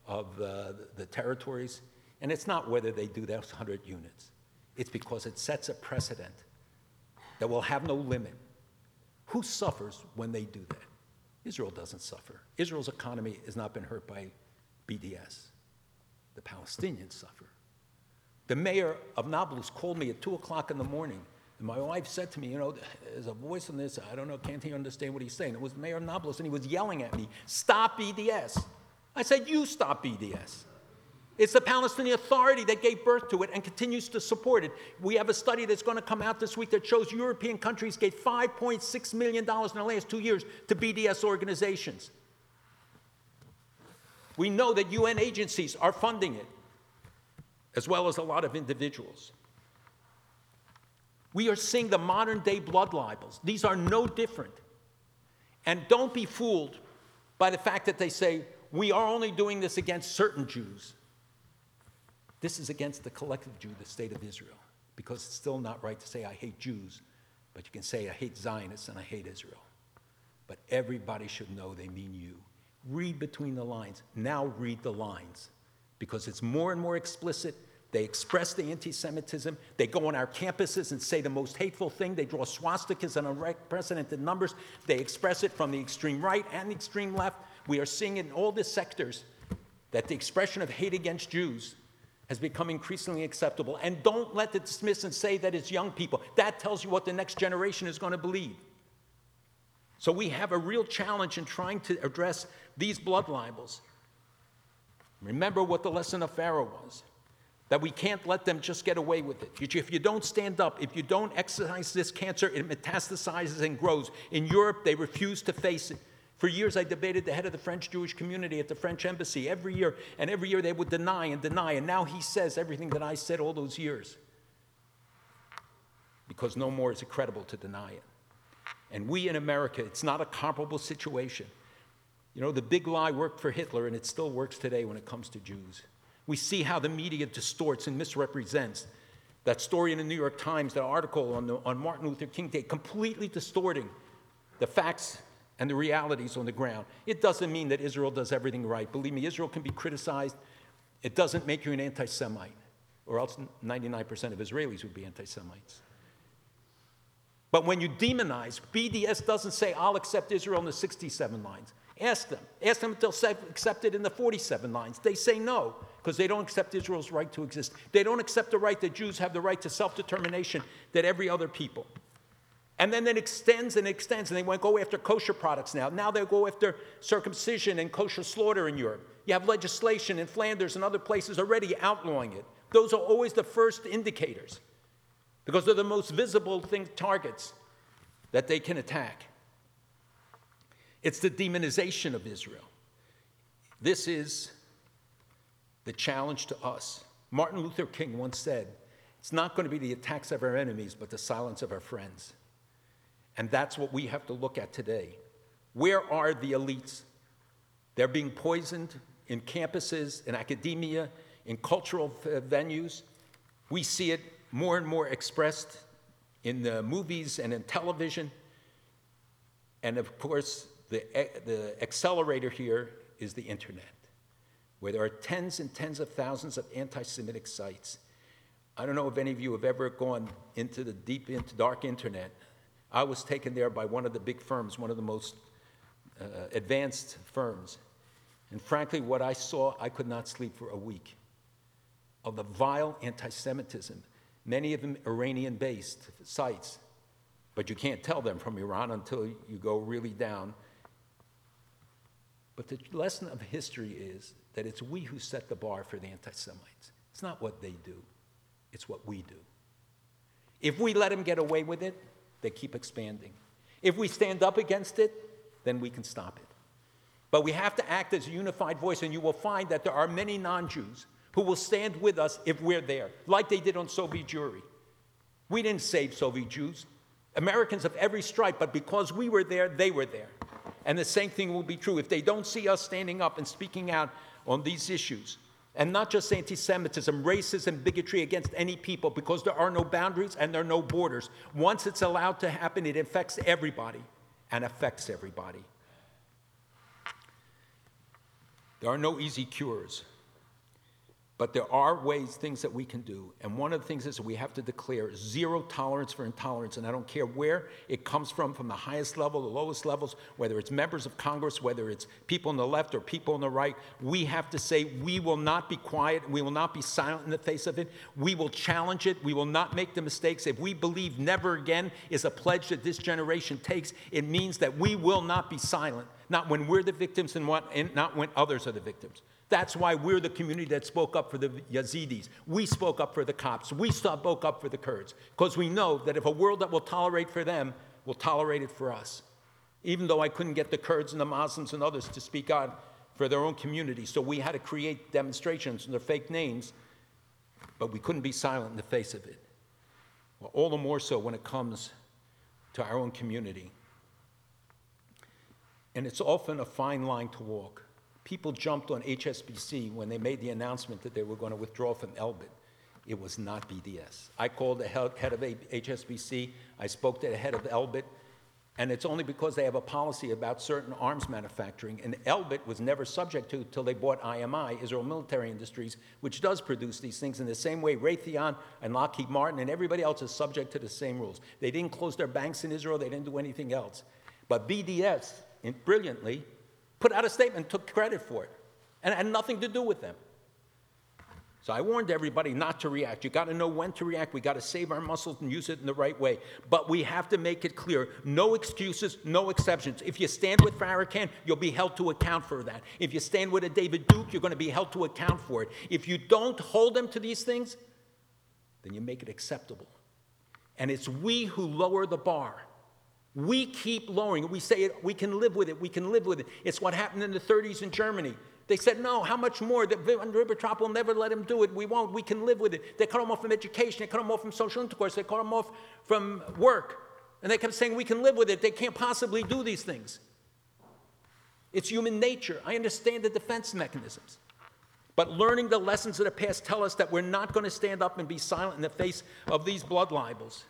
of uh, the territories. And it's not whether they do those 100 units, it's because it sets a precedent that will have no limit. Who suffers when they do that? Israel doesn't suffer. Israel's economy has not been hurt by BDS. The Palestinians suffer. The mayor of Nablus called me at 2 o'clock in the morning, my wife said to me, You know, there's a voice in this, I don't know, can't he understand what he's saying? It was Mayor Nablus, and he was yelling at me, Stop BDS. I said, You stop BDS. It's the Palestinian Authority that gave birth to it and continues to support it. We have a study that's going to come out this week that shows European countries gave $5.6 million in the last two years to BDS organizations. We know that UN agencies are funding it, as well as a lot of individuals. We are seeing the modern day blood libels. These are no different. And don't be fooled by the fact that they say, we are only doing this against certain Jews. This is against the collective Jew, the state of Israel, because it's still not right to say, I hate Jews, but you can say, I hate Zionists and I hate Israel. But everybody should know they mean you. Read between the lines. Now read the lines, because it's more and more explicit. They express the anti Semitism. They go on our campuses and say the most hateful thing. They draw swastikas in unprecedented numbers. They express it from the extreme right and the extreme left. We are seeing in all the sectors that the expression of hate against Jews has become increasingly acceptable. And don't let it dismiss and say that it's young people. That tells you what the next generation is going to believe. So we have a real challenge in trying to address these blood libels. Remember what the lesson of Pharaoh was that we can't let them just get away with it. If you don't stand up, if you don't exercise this cancer, it metastasizes and grows. In Europe, they refuse to face it. For years, I debated the head of the French Jewish community at the French embassy every year, and every year they would deny and deny, and now he says everything that I said all those years. Because no more is it credible to deny it. And we in America, it's not a comparable situation. You know, the big lie worked for Hitler, and it still works today when it comes to Jews. We see how the media distorts and misrepresents. That story in the New York Times, that article on, the, on Martin Luther King Day, completely distorting the facts and the realities on the ground. It doesn't mean that Israel does everything right. Believe me, Israel can be criticized. It doesn't make you an anti Semite, or else 99% of Israelis would be anti Semites. But when you demonize, BDS doesn't say, I'll accept Israel in the 67 lines. Ask them. Ask them if they'll accept it in the 47 lines. They say no, because they don't accept Israel's right to exist. They don't accept the right that Jews have the right to self determination that every other people. And then it extends and extends, and they want to go after kosher products now. Now they'll go after circumcision and kosher slaughter in Europe. You have legislation in Flanders and other places already outlawing it. Those are always the first indicators because they're the most visible thing, targets that they can attack. It's the demonization of Israel. This is the challenge to us. Martin Luther King once said, It's not going to be the attacks of our enemies, but the silence of our friends. And that's what we have to look at today. Where are the elites? They're being poisoned in campuses, in academia, in cultural venues. We see it more and more expressed in the movies and in television. And of course, the, the accelerator here is the internet, where there are tens and tens of thousands of anti Semitic sites. I don't know if any of you have ever gone into the deep, into dark internet I was taken there by one of the big firms, one of the most uh, advanced firms. And frankly, what I saw, I could not sleep for a week of the vile anti Semitism, many of them Iranian based sites. But you can't tell them from Iran until you go really down. But the lesson of history is that it's we who set the bar for the anti Semites. It's not what they do, it's what we do. If we let them get away with it, they keep expanding. If we stand up against it, then we can stop it. But we have to act as a unified voice, and you will find that there are many non Jews who will stand with us if we're there, like they did on Soviet Jewry. We didn't save Soviet Jews, Americans of every stripe, but because we were there, they were there. And the same thing will be true if they don't see us standing up and speaking out on these issues. And not just anti Semitism, racism, bigotry against any people, because there are no boundaries and there are no borders. Once it's allowed to happen, it affects everybody and affects everybody. There are no easy cures. But there are ways, things that we can do. And one of the things is we have to declare zero tolerance for intolerance. And I don't care where it comes from, from the highest level, the lowest levels, whether it's members of Congress, whether it's people on the left or people on the right. We have to say we will not be quiet. We will not be silent in the face of it. We will challenge it. We will not make the mistakes. If we believe never again is a pledge that this generation takes, it means that we will not be silent. Not when we're the victims and, what, and not when others are the victims. That's why we're the community that spoke up for the Yazidis. We spoke up for the Copts. We spoke up for the Kurds. Because we know that if a world that will tolerate for them will tolerate it for us. Even though I couldn't get the Kurds and the Muslims and others to speak out for their own community. So we had to create demonstrations under fake names, but we couldn't be silent in the face of it. Well, all the more so when it comes to our own community. And it's often a fine line to walk. People jumped on HSBC when they made the announcement that they were going to withdraw from Elbit. It was not BDS. I called the head of HSBC, I spoke to the head of Elbit, and it's only because they have a policy about certain arms manufacturing. And Elbit was never subject to until they bought IMI, Israel Military Industries, which does produce these things in the same way Raytheon and Lockheed Martin and everybody else is subject to the same rules. They didn't close their banks in Israel, they didn't do anything else. But BDS, brilliantly, put out a statement, took credit for it, and it had nothing to do with them. So I warned everybody not to react. You got to know when to react. We got to save our muscles and use it in the right way. But we have to make it clear no excuses, no exceptions. If you stand with Farrakhan, you'll be held to account for that. If you stand with a David Duke, you're going to be held to account for it. If you don't hold them to these things, then you make it acceptable. And it's we who lower the bar. We keep lowering. We say it, we can live with it, we can live with it. It's what happened in the 30s in Germany. They said, no, how much more? The Ribbentrop will never let him do it. We won't. We can live with it. They cut him off from education. They cut him off from social intercourse. They cut him off from work. And they kept saying, we can live with it. They can't possibly do these things. It's human nature. I understand the defense mechanisms. But learning the lessons of the past tell us that we're not going to stand up and be silent in the face of these blood libels.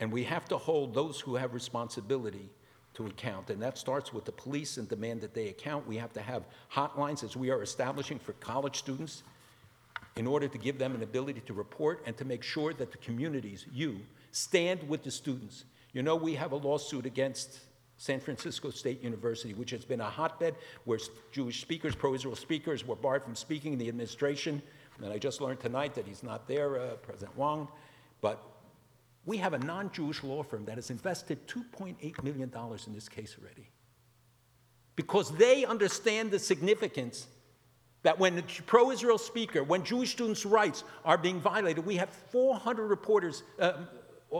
And we have to hold those who have responsibility to account. And that starts with the police and demand that they account. We have to have hotlines, as we are establishing for college students, in order to give them an ability to report and to make sure that the communities, you, stand with the students. You know, we have a lawsuit against San Francisco State University, which has been a hotbed where Jewish speakers, pro Israel speakers, were barred from speaking in the administration. And I just learned tonight that he's not there, uh, President Wong. But we have a non Jewish law firm that has invested $2.8 million in this case already. Because they understand the significance that when a pro Israel speaker, when Jewish students' rights are being violated, we have 400 reporters, uh,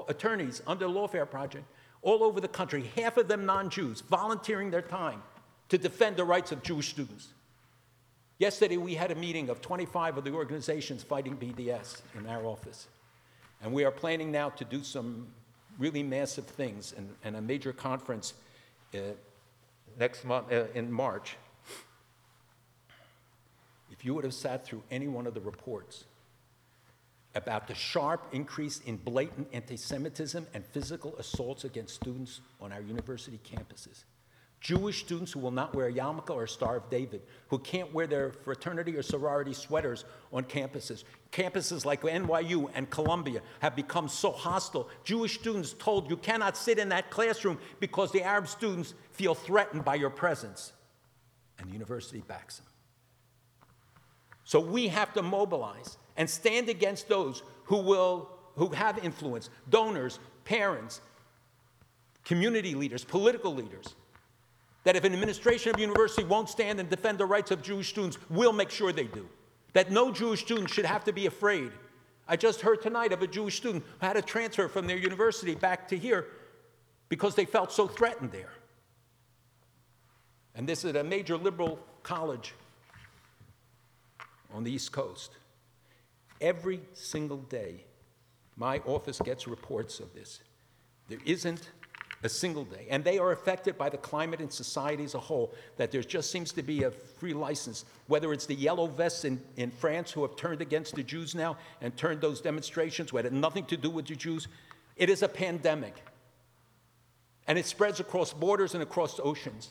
attorneys under the Lawfare Project all over the country, half of them non Jews, volunteering their time to defend the rights of Jewish students. Yesterday, we had a meeting of 25 of the organizations fighting BDS in our office. And we are planning now to do some really massive things and, and a major conference uh, next month, uh, in March. If you would have sat through any one of the reports about the sharp increase in blatant anti Semitism and physical assaults against students on our university campuses, Jewish students who will not wear a yarmulke or a Star of David, who can't wear their fraternity or sorority sweaters on campuses. Campuses like NYU and Columbia have become so hostile. Jewish students told you cannot sit in that classroom because the Arab students feel threatened by your presence. And the university backs them. So we have to mobilize and stand against those who will who have influence, donors, parents, community leaders, political leaders. That if an administration of a university won't stand and defend the rights of Jewish students, we'll make sure they do. That no Jewish student should have to be afraid. I just heard tonight of a Jewish student who had to transfer from their university back to here because they felt so threatened there. And this is a major liberal college on the East Coast. Every single day, my office gets reports of this. There isn't a single day. And they are affected by the climate in society as a whole, that there just seems to be a free license, whether it's the yellow vests in, in France who have turned against the Jews now and turned those demonstrations, who had nothing to do with the Jews. It is a pandemic. And it spreads across borders and across oceans.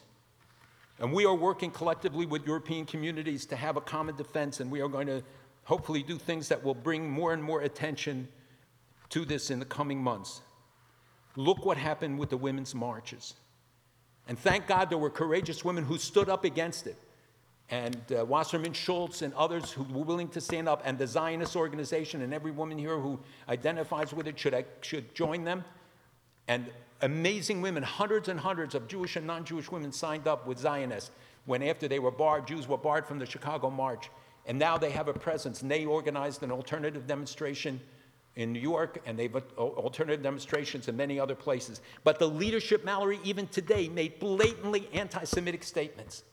And we are working collectively with European communities to have a common defense, and we are going to hopefully do things that will bring more and more attention to this in the coming months. Look what happened with the women's marches. And thank God there were courageous women who stood up against it. And uh, Wasserman Schultz and others who were willing to stand up, and the Zionist organization, and every woman here who identifies with it should, should join them. And amazing women, hundreds and hundreds of Jewish and non Jewish women signed up with Zionists when, after they were barred, Jews were barred from the Chicago March. And now they have a presence. And they organized an alternative demonstration in New York, and they've alternative demonstrations in many other places. But the leadership, Mallory, even today, made blatantly anti Semitic statements.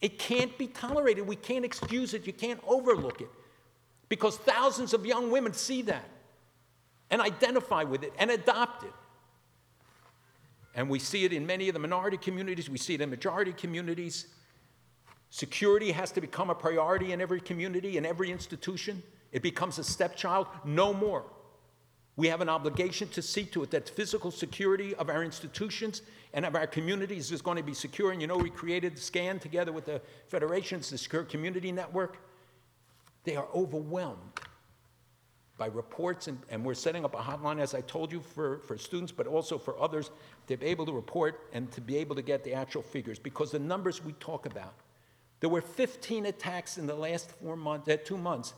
It can't be tolerated. We can't excuse it. You can't overlook it. Because thousands of young women see that and identify with it and adopt it. And we see it in many of the minority communities, we see it in majority communities. Security has to become a priority in every community, in every institution. It becomes a stepchild, no more. We have an obligation to see to it that physical security of our institutions and of our communities is going to be secure. And you know, we created SCAN together with the federations, the Secure Community Network. They are overwhelmed by reports, and, and we're setting up a hotline, as I told you, for, for students, but also for others to be able to report and to be able to get the actual figures. Because the numbers we talk about, there were 15 attacks in the last four months, uh, two months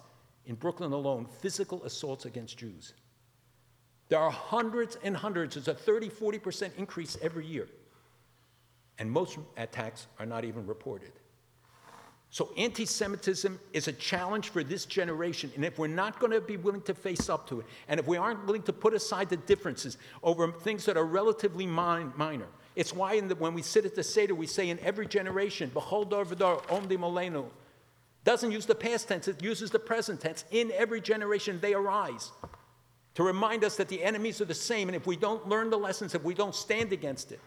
in Brooklyn alone, physical assaults against Jews. There are hundreds and hundreds. It's a 30, 40% increase every year. And most attacks are not even reported. So, anti Semitism is a challenge for this generation. And if we're not going to be willing to face up to it, and if we aren't willing to put aside the differences over things that are relatively minor, it's why the, when we sit at the Seder, we say in every generation, Behold, Darvadar, Omdi Molenu, doesn't use the past tense, it uses the present tense. In every generation, they arise to remind us that the enemies are the same. And if we don't learn the lessons, if we don't stand against it,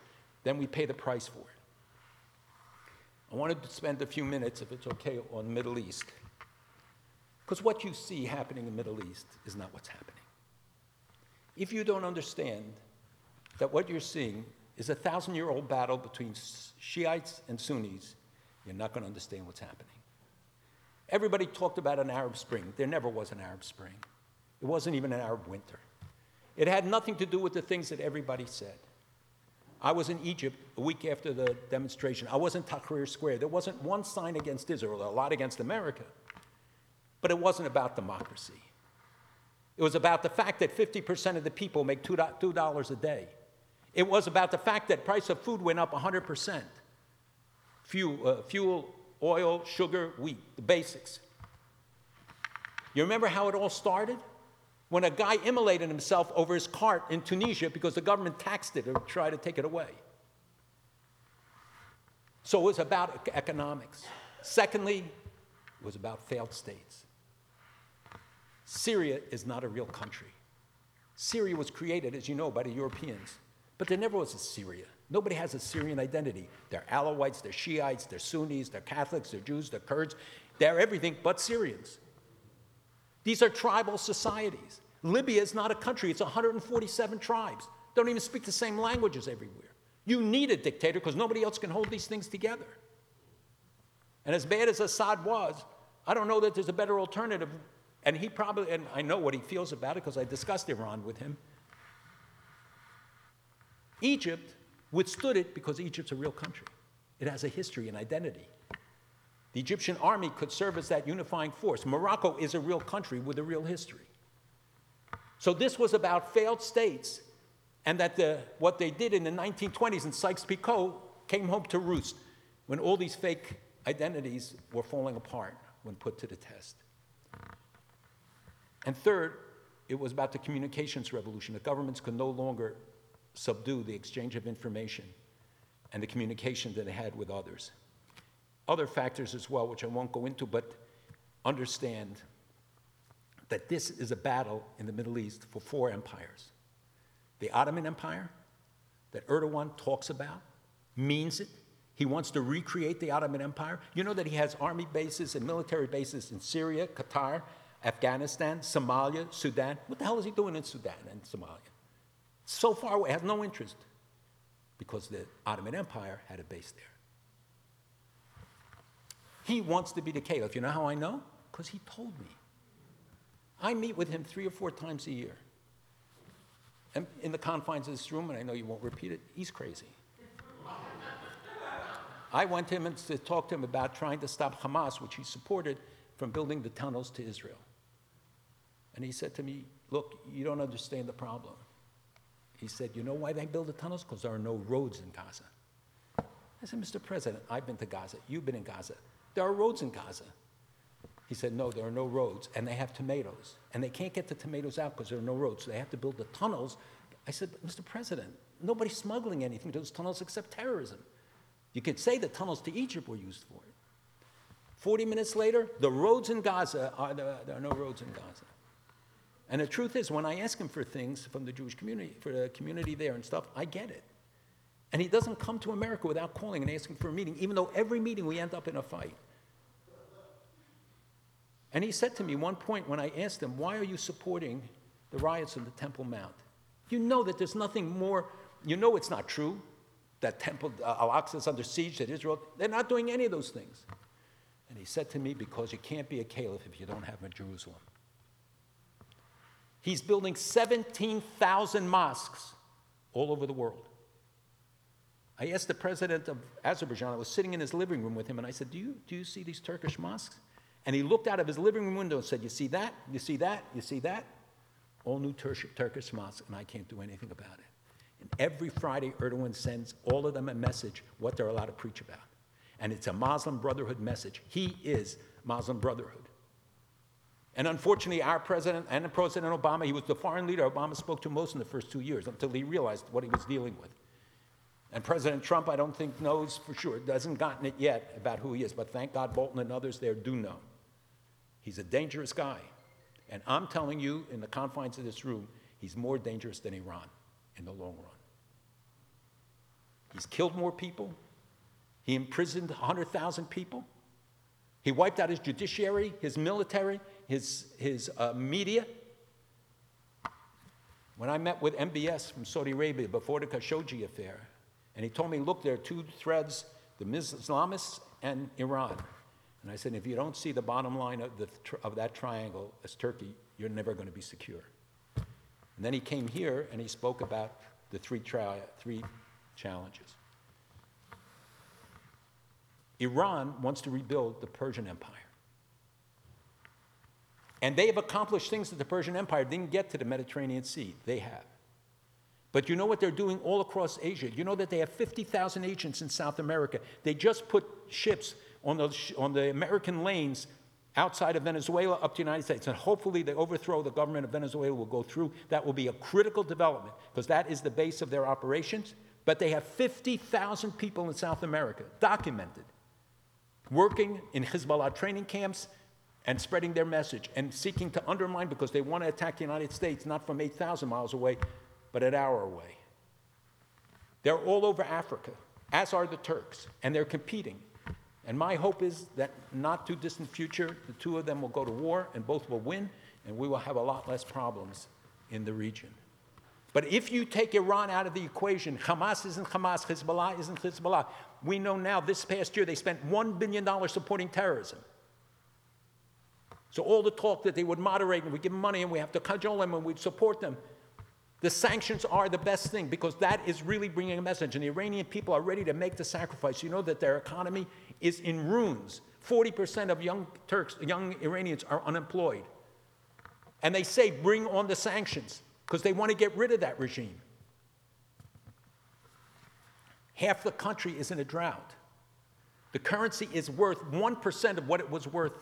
then we pay the price for it. I wanted to spend a few minutes, if it's okay, on Middle East. Because what you see happening in the Middle East is not what's happening. If you don't understand that what you're seeing is a thousand year old battle between Shiites and Sunnis, you're not going to understand what's happening. Everybody talked about an Arab Spring. There never was an Arab Spring. It wasn't even an Arab winter. It had nothing to do with the things that everybody said. I was in Egypt a week after the demonstration. I was in Tahrir Square. There wasn't one sign against Israel, a lot against America. But it wasn't about democracy. It was about the fact that 50% of the people make $2 a day. It was about the fact that price of food went up 100%. Fuel, uh, fuel oil, sugar, wheat, the basics. You remember how it all started? When a guy immolated himself over his cart in Tunisia because the government taxed it or tried to take it away. So it was about economics. Secondly, it was about failed states. Syria is not a real country. Syria was created, as you know, by the Europeans, but there never was a Syria. Nobody has a Syrian identity. They're Alawites, they're Shiites, they're Sunnis, they're Catholics, they're Jews, they're Kurds. They're everything but Syrians. These are tribal societies. Libya is not a country, it's 147 tribes. Don't even speak the same languages everywhere. You need a dictator because nobody else can hold these things together. And as bad as Assad was, I don't know that there's a better alternative. And he probably, and I know what he feels about it because I discussed Iran with him. Egypt withstood it because Egypt's a real country. It has a history and identity. The Egyptian army could serve as that unifying force. Morocco is a real country with a real history. So this was about failed states and that the, what they did in the 1920s in Sykes-Picot came home to roost when all these fake identities were falling apart when put to the test. And third, it was about the communications revolution. The governments could no longer subdue the exchange of information and the communication that they had with others. Other factors as well, which I won't go into, but understand that this is a battle in the Middle East for four empires. The Ottoman Empire, that Erdogan talks about, means it. He wants to recreate the Ottoman Empire. You know that he has army bases and military bases in Syria, Qatar, Afghanistan, Somalia, Sudan. What the hell is he doing in Sudan and Somalia? So far away, has no interest because the Ottoman Empire had a base there. He wants to be the caliph. You know how I know? Because he told me. I meet with him three or four times a year. And in the confines of this room, and I know you won't repeat it, he's crazy. I went to him and to talk to him about trying to stop Hamas, which he supported, from building the tunnels to Israel. And he said to me, Look, you don't understand the problem. He said, You know why they build the tunnels? Because there are no roads in Gaza. I said, Mr. President, I've been to Gaza. You've been in Gaza. There are roads in Gaza. He said, No, there are no roads. And they have tomatoes. And they can't get the tomatoes out because there are no roads. So they have to build the tunnels. I said, Mr. President, nobody's smuggling anything to those tunnels except terrorism. You could say the tunnels to Egypt were used for it. 40 minutes later, the roads in Gaza are the, there are no roads in Gaza. And the truth is, when I ask him for things from the Jewish community, for the community there and stuff, I get it. And he doesn't come to America without calling and asking for a meeting, even though every meeting we end up in a fight. And he said to me one point when I asked him, Why are you supporting the riots in the Temple Mount? You know that there's nothing more, you know it's not true that Temple, uh, Al Aqsa is under siege, that Israel, they're not doing any of those things. And he said to me, Because you can't be a caliph if you don't have a Jerusalem. He's building 17,000 mosques all over the world. I asked the president of Azerbaijan, I was sitting in his living room with him, and I said, Do you, do you see these Turkish mosques? And he looked out of his living room window and said, You see that? You see that? You see that? All new Tur- Turkish mosques, and I can't do anything about it. And every Friday, Erdogan sends all of them a message what they're allowed to preach about. And it's a Muslim Brotherhood message. He is Muslim Brotherhood. And unfortunately, our president and President Obama, he was the foreign leader Obama spoke to most in the first two years until he realized what he was dealing with. And President Trump, I don't think, knows for sure, doesn't gotten it yet about who he is, but thank God Bolton and others there do know. He's a dangerous guy. And I'm telling you, in the confines of this room, he's more dangerous than Iran in the long run. He's killed more people. He imprisoned 100,000 people. He wiped out his judiciary, his military, his, his uh, media. When I met with MBS from Saudi Arabia before the Khashoggi affair, and he told me, look, there are two threads the Islamists and Iran. And I said, if you don't see the bottom line of, the, of that triangle as Turkey, you're never going to be secure. And then he came here and he spoke about the three, tri- three challenges. Iran wants to rebuild the Persian Empire. And they have accomplished things that the Persian Empire didn't get to the Mediterranean Sea. They have. But you know what they're doing all across Asia? You know that they have 50,000 agents in South America. They just put ships on the, on the American lanes outside of Venezuela up to the United States. And hopefully, the overthrow of the government of Venezuela will go through. That will be a critical development because that is the base of their operations. But they have 50,000 people in South America, documented, working in Hezbollah training camps and spreading their message and seeking to undermine because they want to attack the United States, not from 8,000 miles away, but an hour away. They're all over Africa, as are the Turks, and they're competing. And my hope is that not too distant future, the two of them will go to war and both will win, and we will have a lot less problems in the region. But if you take Iran out of the equation, Hamas isn't Hamas, Hezbollah isn't Hezbollah. We know now this past year they spent $1 billion supporting terrorism. So all the talk that they would moderate and we give them money and we have to cajole them and we support them, the sanctions are the best thing because that is really bringing a message. And the Iranian people are ready to make the sacrifice. You know that their economy is in ruins. 40% of young Turks, young Iranians are unemployed. And they say, bring on the sanctions because they want to get rid of that regime. Half the country is in a drought. The currency is worth 1% of what it was worth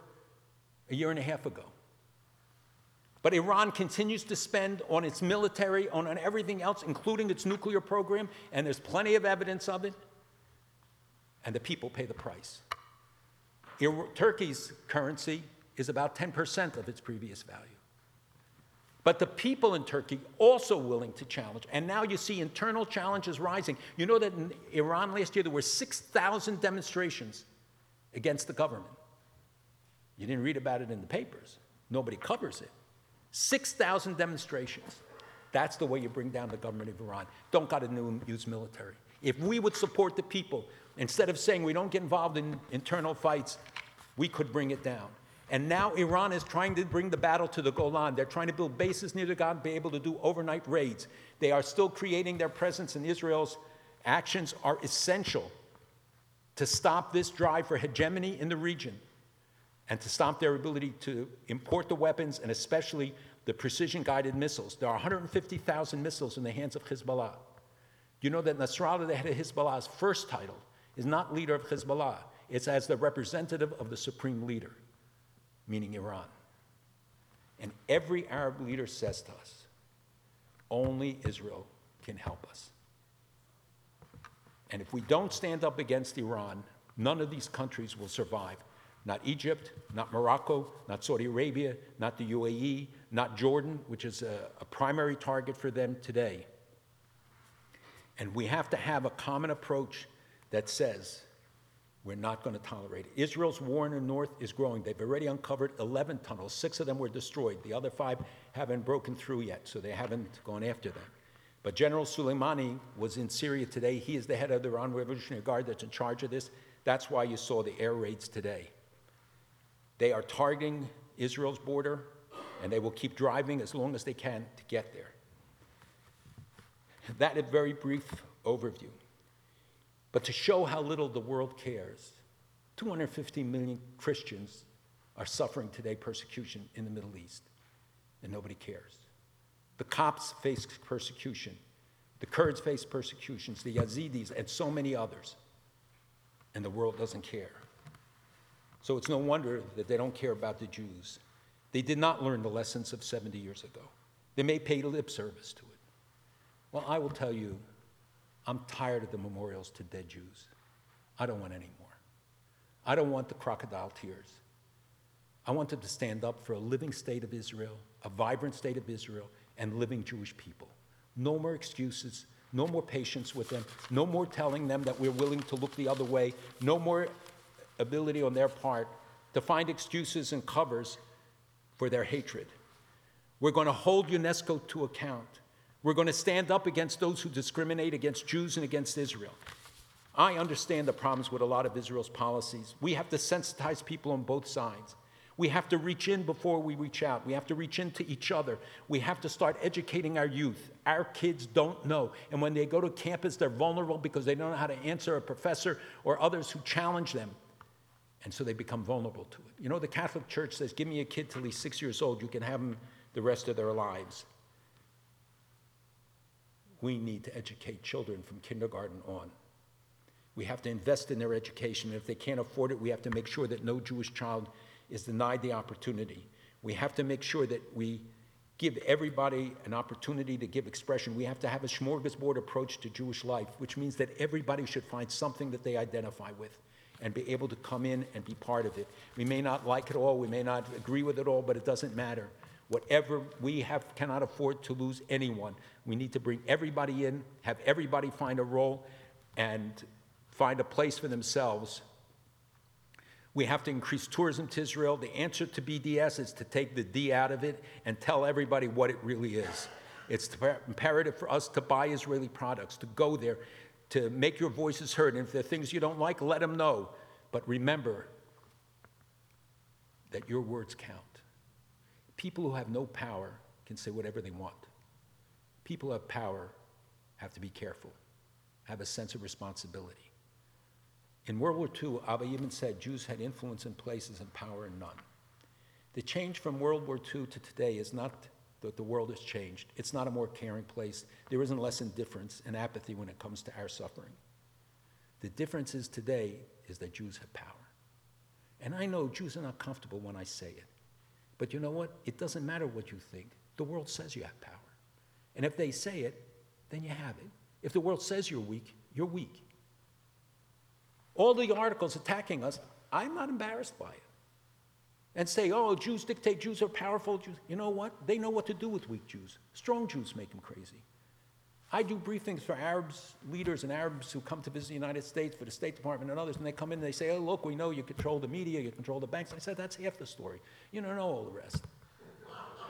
a year and a half ago. But Iran continues to spend on its military, on, on everything else, including its nuclear program, and there's plenty of evidence of it. And the people pay the price. Turkey's currency is about 10% of its previous value. But the people in Turkey also willing to challenge. And now you see internal challenges rising. You know that in Iran last year there were 6,000 demonstrations against the government. You didn't read about it in the papers. Nobody covers it. 6,000 demonstrations. That's the way you bring down the government of Iran. Don't got to use military. If we would support the people, instead of saying we don't get involved in internal fights, we could bring it down. And now Iran is trying to bring the battle to the Golan. They're trying to build bases near the Golan, be able to do overnight raids. They are still creating their presence, and Israel's actions are essential to stop this drive for hegemony in the region and to stop their ability to import the weapons and especially the precision guided missiles. There are 150,000 missiles in the hands of Hezbollah. You know that Nasrallah, the head of Hezbollah's first title, is not leader of Hezbollah, it's as the representative of the supreme leader, meaning Iran. And every Arab leader says to us, only Israel can help us. And if we don't stand up against Iran, none of these countries will survive. Not Egypt, not Morocco, not Saudi Arabia, not the UAE, not Jordan, which is a, a primary target for them today. And we have to have a common approach that says we're not going to tolerate it. Israel's war in the north is growing. They've already uncovered 11 tunnels. Six of them were destroyed. The other five haven't broken through yet, so they haven't gone after them. But General Soleimani was in Syria today. He is the head of the Iran Revolutionary Guard that's in charge of this. That's why you saw the air raids today. They are targeting Israel's border, and they will keep driving as long as they can to get there. That a very brief overview. But to show how little the world cares, 250 million Christians are suffering today persecution in the Middle East, and nobody cares. The Copts face persecution, the Kurds face persecutions, the Yazidis, and so many others, and the world doesn't care. So it's no wonder that they don't care about the Jews. They did not learn the lessons of 70 years ago. They may pay lip service to it. Well, I will tell you, I'm tired of the memorials to dead Jews. I don't want any more. I don't want the crocodile tears. I want them to stand up for a living state of Israel, a vibrant state of Israel, and living Jewish people. No more excuses, no more patience with them, no more telling them that we're willing to look the other way, no more ability on their part to find excuses and covers for their hatred. We're going to hold UNESCO to account. We're going to stand up against those who discriminate against Jews and against Israel. I understand the problems with a lot of Israel's policies. We have to sensitize people on both sides. We have to reach in before we reach out. We have to reach into each other. We have to start educating our youth. Our kids don't know. And when they go to campus, they're vulnerable because they don't know how to answer a professor or others who challenge them. And so they become vulnerable to it. You know, the Catholic Church says, give me a kid till he's six years old, you can have him the rest of their lives. We need to educate children from kindergarten on. We have to invest in their education. And if they can't afford it, we have to make sure that no Jewish child is denied the opportunity. We have to make sure that we give everybody an opportunity to give expression. We have to have a smorgasbord approach to Jewish life, which means that everybody should find something that they identify with and be able to come in and be part of it. We may not like it all, we may not agree with it all, but it doesn't matter. Whatever we have cannot afford to lose anyone. We need to bring everybody in, have everybody find a role, and find a place for themselves. We have to increase tourism to Israel. The answer to BDS is to take the D out of it and tell everybody what it really is. It's imperative for us to buy Israeli products, to go there, to make your voices heard. And if there are things you don't like, let them know. But remember that your words count. People who have no power can say whatever they want. People who have power have to be careful, have a sense of responsibility. In World War II, Abba Eban said Jews had influence in places and power in none. The change from World War II to today is not that the world has changed. It's not a more caring place. There isn't less indifference and apathy when it comes to our suffering. The difference is today is that Jews have power. And I know Jews are not comfortable when I say it. But you know what? It doesn't matter what you think. The world says you have power. And if they say it, then you have it. If the world says you're weak, you're weak. All the articles attacking us, I'm not embarrassed by it. And say, oh, Jews dictate, Jews are powerful. Jews. You know what? They know what to do with weak Jews. Strong Jews make them crazy. I do briefings for Arabs, leaders and Arabs who come to visit the United States for the State Department and others, and they come in and they say, oh, look, we know you control the media, you control the banks. I said, that's half the story. You don't know all the rest.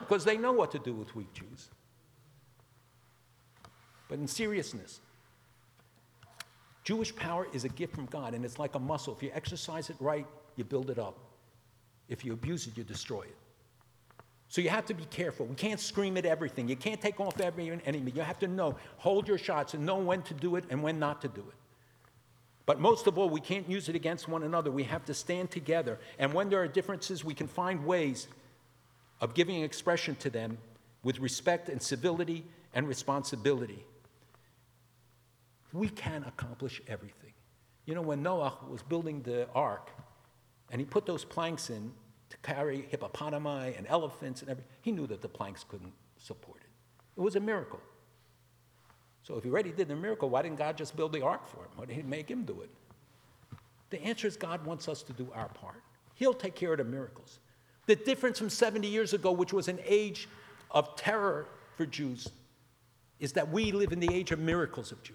Because they know what to do with weak Jews. But in seriousness, Jewish power is a gift from God, and it's like a muscle. If you exercise it right, you build it up. If you abuse it, you destroy it. So you have to be careful. We can't scream at everything. You can't take off every enemy. You have to know, hold your shots and know when to do it and when not to do it. But most of all, we can't use it against one another. We have to stand together. And when there are differences, we can find ways of giving expression to them with respect and civility and responsibility. We can accomplish everything. You know, when Noah was building the ark and he put those planks in, to carry hippopotami and elephants and everything. He knew that the planks couldn't support it. It was a miracle. So if he already did the miracle, why didn't God just build the ark for him? Why didn't he make him do it? The answer is God wants us to do our part. He'll take care of the miracles. The difference from 70 years ago, which was an age of terror for Jews, is that we live in the age of miracles of Jews.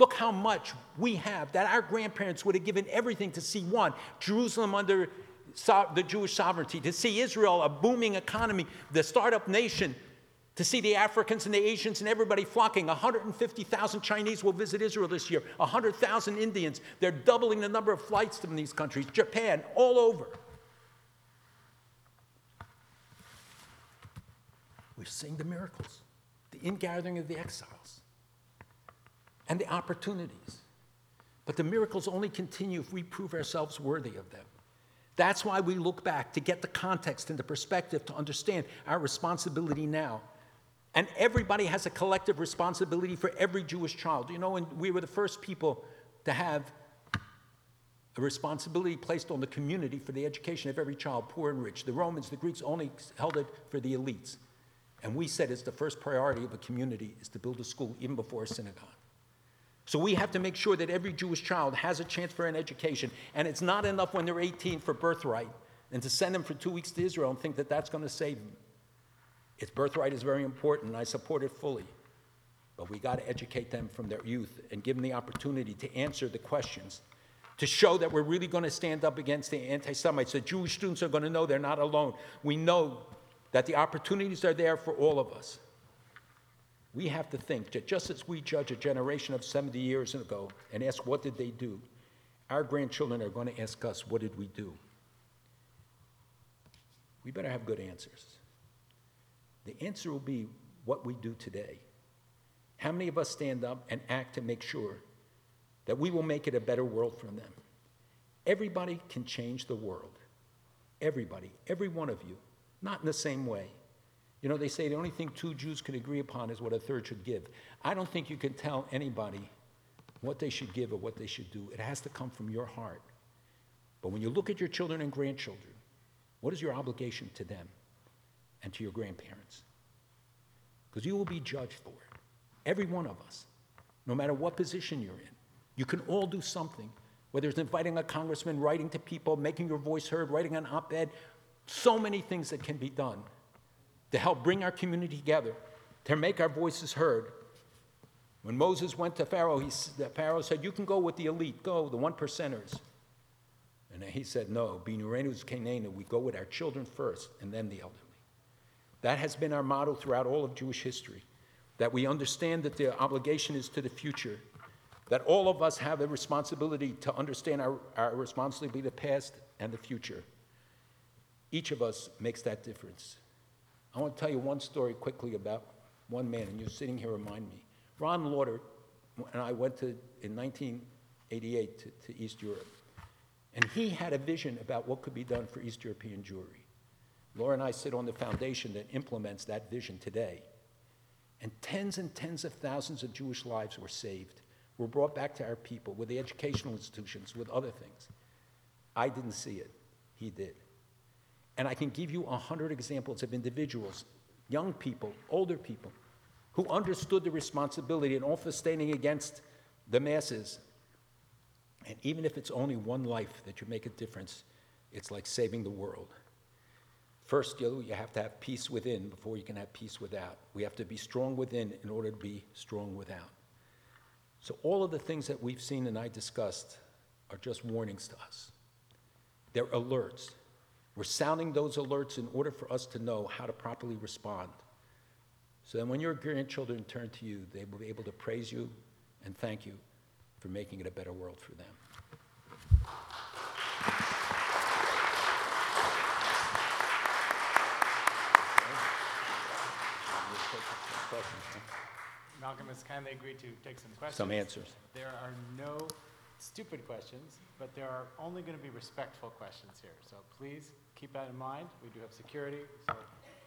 Look how much we have that our grandparents would have given everything to see one, Jerusalem under so- the Jewish sovereignty, to see Israel, a booming economy, the startup nation, to see the Africans and the Asians and everybody flocking. 150,000 Chinese will visit Israel this year, 100,000 Indians. They're doubling the number of flights from these countries, Japan, all over. We're seeing the miracles, the ingathering of the exiles and the opportunities. But the miracles only continue if we prove ourselves worthy of them. That's why we look back to get the context and the perspective to understand our responsibility now. And everybody has a collective responsibility for every Jewish child. You know, and we were the first people to have a responsibility placed on the community for the education of every child, poor and rich. The Romans, the Greeks only held it for the elites. And we said it's the first priority of a community is to build a school even before a synagogue. So we have to make sure that every Jewish child has a chance for an education. And it's not enough when they're 18 for birthright and to send them for two weeks to Israel and think that that's going to save them. Its birthright is very important, and I support it fully. But we got to educate them from their youth and give them the opportunity to answer the questions, to show that we're really going to stand up against the anti Semites. The Jewish students are going to know they're not alone. We know that the opportunities are there for all of us we have to think that just as we judge a generation of 70 years ago and ask, what did they do? Our grandchildren are going to ask us, what did we do? We better have good answers. The answer will be what we do today. How many of us stand up and act to make sure that we will make it a better world for them? Everybody can change the world. Everybody, every one of you, not in the same way. You know, they say the only thing two Jews can agree upon is what a third should give. I don't think you can tell anybody what they should give or what they should do. It has to come from your heart. But when you look at your children and grandchildren, what is your obligation to them and to your grandparents? Because you will be judged for it. Every one of us, no matter what position you're in. You can all do something, whether it's inviting a congressman, writing to people, making your voice heard, writing an op ed, so many things that can be done to help bring our community together, to make our voices heard. When Moses went to Pharaoh, he, Pharaoh said, You can go with the elite, go, the one percenters. And he said, No, Binurenus Canaan, we go with our children first and then the elderly. That has been our motto throughout all of Jewish history, that we understand that the obligation is to the future, that all of us have a responsibility to understand our, our responsibility, to the past and the future. Each of us makes that difference. I want to tell you one story quickly about one man, and you're sitting here remind me. Ron Lauder and I went to, in 1988 to, to East Europe, and he had a vision about what could be done for East European Jewry. Laura and I sit on the foundation that implements that vision today. And tens and tens of thousands of Jewish lives were saved, were brought back to our people with the educational institutions, with other things. I didn't see it, he did. And I can give you a hundred examples of individuals, young people, older people, who understood the responsibility and also standing against the masses. And even if it's only one life that you make a difference, it's like saving the world. First, you have to have peace within before you can have peace without. We have to be strong within in order to be strong without. So, all of the things that we've seen and I discussed are just warnings to us. They're alerts. We're sounding those alerts in order for us to know how to properly respond. So that when your grandchildren turn to you, they will be able to praise you and thank you for making it a better world for them. Malcolm has kindly agreed to take some questions. Some answers. There are no stupid questions, but there are only going to be respectful questions here. So please keep that in mind. We do have security, so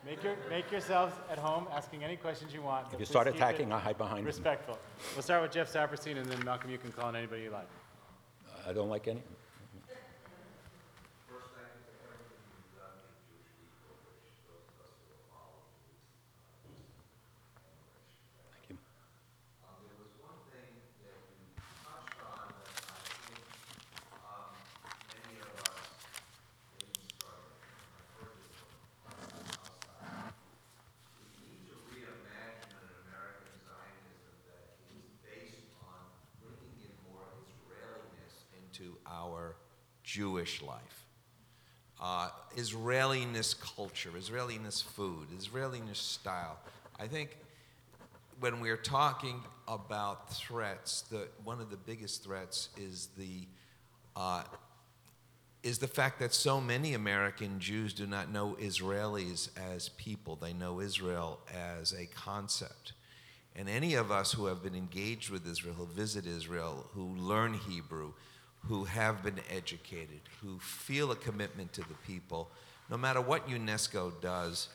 make your, make yourselves at home asking any questions you want. If you start attacking, I'll hide behind you. Respectful. We'll start with Jeff Saperstein, and then Malcolm, you can call on anybody you like. I don't like any. Thank you. Um, there was one thing that you touched on that I think, um, many of us may be struggling. I've heard this from outside. We need to reimagine an American Zionism that is based on bringing in more Israeliness into our Jewish life. Uh, Israeliness culture, Israeliness food, Israeliness style. I think when we're talking about threats, the, one of the biggest threats is the, uh, is the fact that so many American Jews do not know Israelis as people. They know Israel as a concept. And any of us who have been engaged with Israel, who visit Israel, who learn Hebrew, who have been educated, who feel a commitment to the people, no matter what UNESCO does,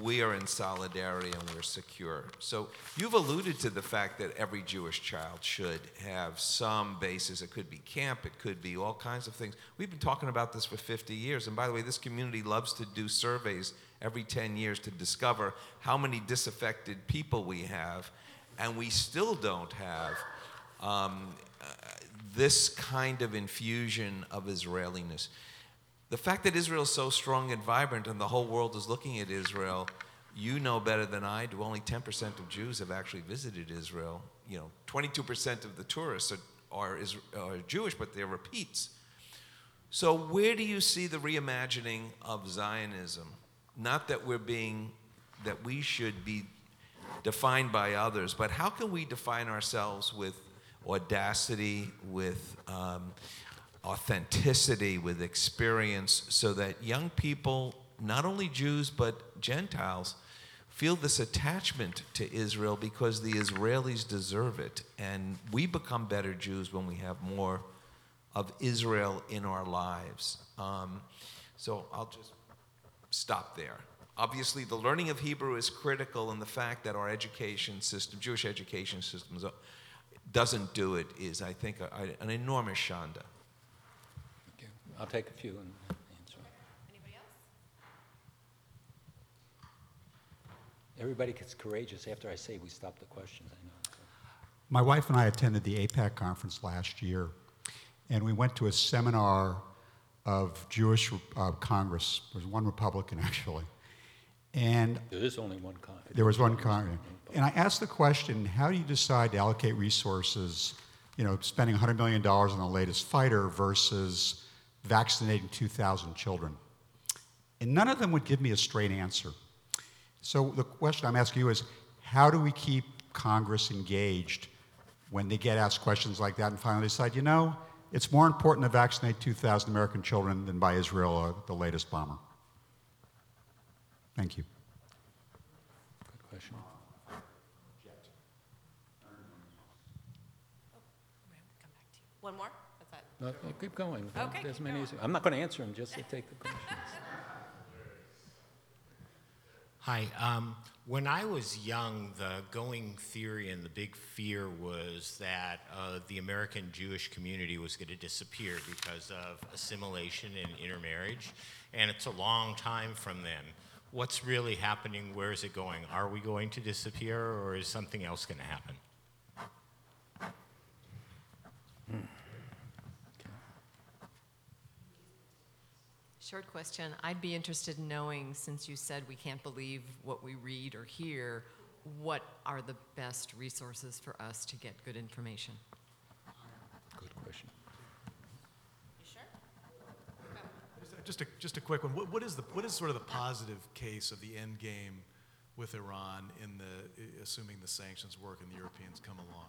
we are in solidarity and we're secure. So you've alluded to the fact that every Jewish child should have some basis. It could be camp, it could be all kinds of things. We've been talking about this for 50 years. And by the way, this community loves to do surveys every 10 years to discover how many disaffected people we have. And we still don't have um, uh, this kind of infusion of Israeliness. The fact that Israel is so strong and vibrant and the whole world is looking at Israel, you know better than I do. Only 10% of Jews have actually visited Israel. You know, 22% of the tourists are, are, are Jewish, but they're repeats. So, where do you see the reimagining of Zionism? Not that we're being, that we should be defined by others, but how can we define ourselves with audacity, with um, authenticity, with experience, so that young people, not only Jews but Gentiles, feel this attachment to Israel because the Israelis deserve it. And we become better Jews when we have more of Israel in our lives. Um, so I'll just stop there. Obviously, the learning of Hebrew is critical, and the fact that our education system, Jewish education system, doesn't do it is, I think, a, a, an enormous shanda. Okay. I'll take a few and answer. Anybody else? Everybody gets courageous after I say we stop the questions, I know. My wife and I attended the AIPAC conference last year, and we went to a seminar of Jewish uh, Congress. There was one Republican, actually. And There is only one con. there was one Congress. And I asked the question how do you decide to allocate resources, you know, spending $100 million on the latest fighter versus vaccinating 2,000 children? And none of them would give me a straight answer. So the question I'm asking you is, how do we keep Congress engaged when they get asked questions like that and finally decide, you know, it's more important to vaccinate 2,000 American children than buy Israel uh, the latest bomber? Thank you. Good question. One more? What's that? No, no, keep going. Okay, As keep many going. as- I'm not going to answer them, just to take the questions. Hi. Um, when I was young, the going theory and the big fear was that uh, the American Jewish community was going to disappear because of assimilation and intermarriage. And it's a long time from then. What's really happening? Where is it going? Are we going to disappear or is something else going to happen? Short question. I'd be interested in knowing, since you said we can't believe what we read or hear, what are the best resources for us to get good information? Good question. Just a, just a quick one. What, what is the, what is sort of the positive case of the end game with Iran in the, assuming the sanctions work and the Europeans come along?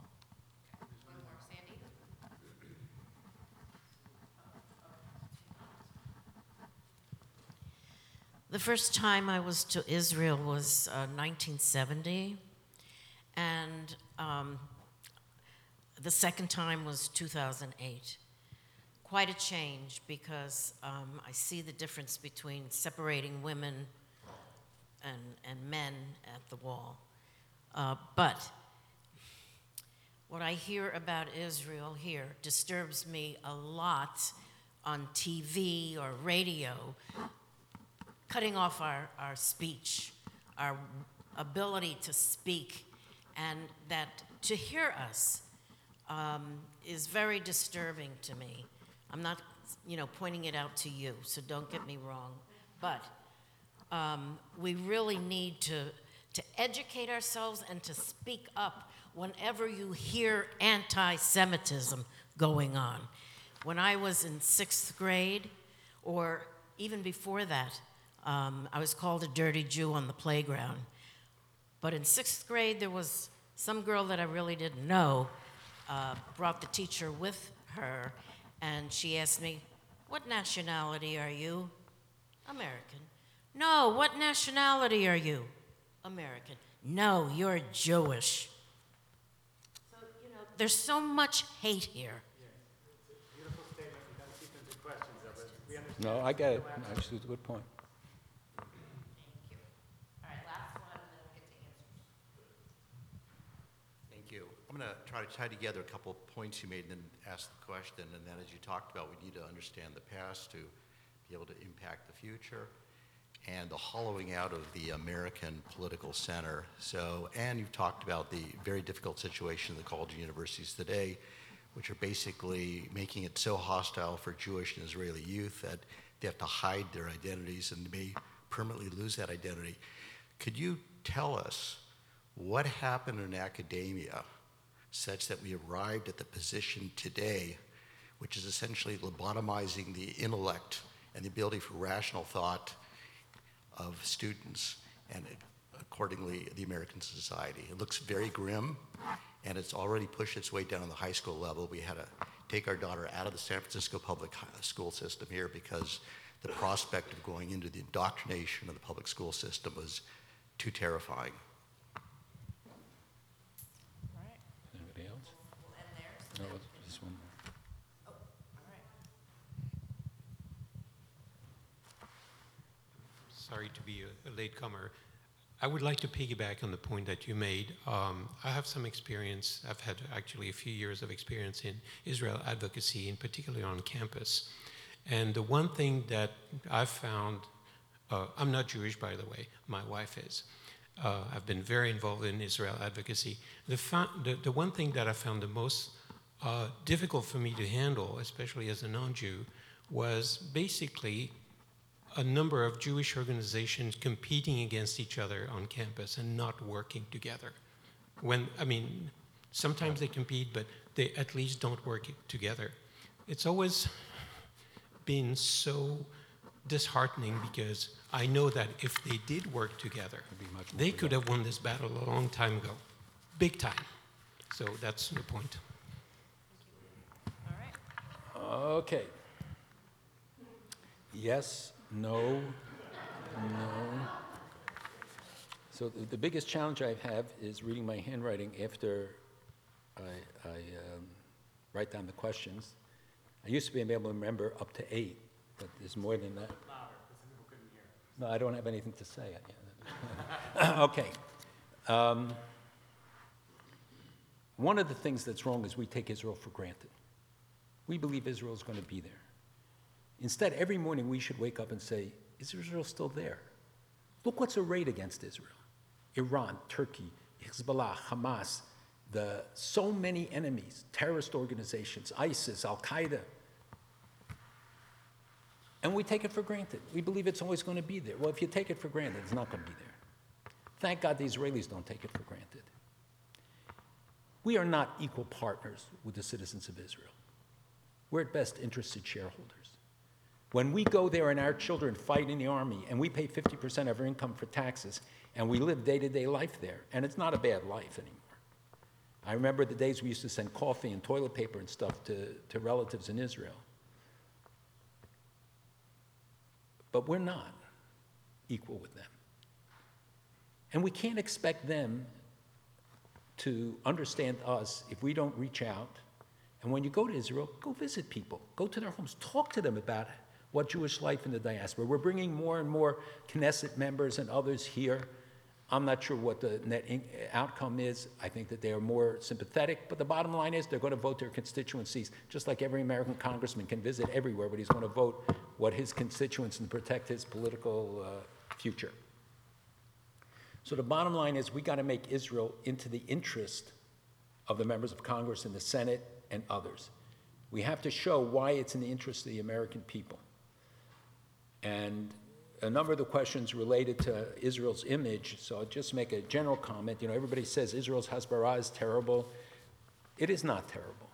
The first time I was to Israel was uh, 1970, and um, the second time was 2008. Quite a change because um, I see the difference between separating women and, and men at the wall. Uh, but what I hear about Israel here disturbs me a lot on TV or radio cutting off our, our speech, our ability to speak, and that to hear us um, is very disturbing to me. I'm not, you know, pointing it out to you, so don't get me wrong. But um, we really need to, to educate ourselves and to speak up whenever you hear anti Semitism going on. When I was in sixth grade, or even before that, um, I was called a dirty Jew on the playground. But in sixth grade, there was some girl that I really didn't know, uh, brought the teacher with her, and she asked me, What nationality are you? American. No, what nationality are you? American. No, you're Jewish. So, you know, there's so much hate here. Beautiful statement. We got to keep them questions, though, but we understand. No, I get it. Actually, it's a good point. All right, last one, and then we'll get to answers. Thank you. I'm going to try to tie together a couple of points you made and then ask the question. And then, as you talked about, we need to understand the past to be able to impact the future and the hollowing out of the American political center. So, and you've talked about the very difficult situation of the college and universities today, which are basically making it so hostile for Jewish and Israeli youth that they have to hide their identities and may permanently lose that identity. Could you tell us what happened in academia such that we arrived at the position today, which is essentially lobotomizing the intellect and the ability for rational thought of students and accordingly the American society. It looks very grim and it's already pushed its way down to the high school level. We had to take our daughter out of the San Francisco public uh, school system here because the prospect of going into the indoctrination of the public school system was too terrifying. Anybody else? No, just one more. Sorry to be a, a latecomer. I would like to piggyback on the point that you made. Um, I have some experience, I've had actually a few years of experience in Israel advocacy, in particular on campus. And the one thing that I've found, uh, I'm not Jewish, by the way, my wife is. Uh, I've been very involved in Israel advocacy. The, fa- the, the one thing that I found the most uh, difficult for me to handle, especially as a non Jew, was basically a number of Jewish organizations competing against each other on campus and not working together. When, I mean, sometimes they compete, but they at least don't work together. It's always been so disheartening because I know that if they did work together, be much they could have won this battle a long time ago, big time. So that's the point. Okay. Yes, no, no. So the, the biggest challenge I have is reading my handwriting after I, I um, write down the questions. I used to be able to remember up to eight, but there's more than that. No, I don't have anything to say. okay. Um, one of the things that's wrong is we take Israel for granted. We believe Israel is going to be there. Instead, every morning we should wake up and say, Is Israel still there? Look what's arrayed against Israel Iran, Turkey, Hezbollah, Hamas, the, so many enemies, terrorist organizations, ISIS, Al Qaeda. And we take it for granted. We believe it's always going to be there. Well, if you take it for granted, it's not going to be there. Thank God the Israelis don't take it for granted. We are not equal partners with the citizens of Israel. We're at best interested shareholders. When we go there and our children fight in the army and we pay 50% of our income for taxes and we live day to day life there, and it's not a bad life anymore. I remember the days we used to send coffee and toilet paper and stuff to, to relatives in Israel. But we're not equal with them. And we can't expect them to understand us if we don't reach out. And when you go to Israel, go visit people, go to their homes, talk to them about what Jewish life in the diaspora. We're bringing more and more Knesset members and others here. I'm not sure what the net outcome is. I think that they are more sympathetic, but the bottom line is they're going to vote their constituencies, just like every American congressman can visit everywhere, but he's going to vote what his constituents and protect his political uh, future. So the bottom line is we got to make Israel into the interest of the members of Congress and the Senate and others. We have to show why it's in the interest of the American people. And a number of the questions related to Israel's image, so I'll just make a general comment. You know, everybody says Israel's Hasbara is terrible. It is not terrible.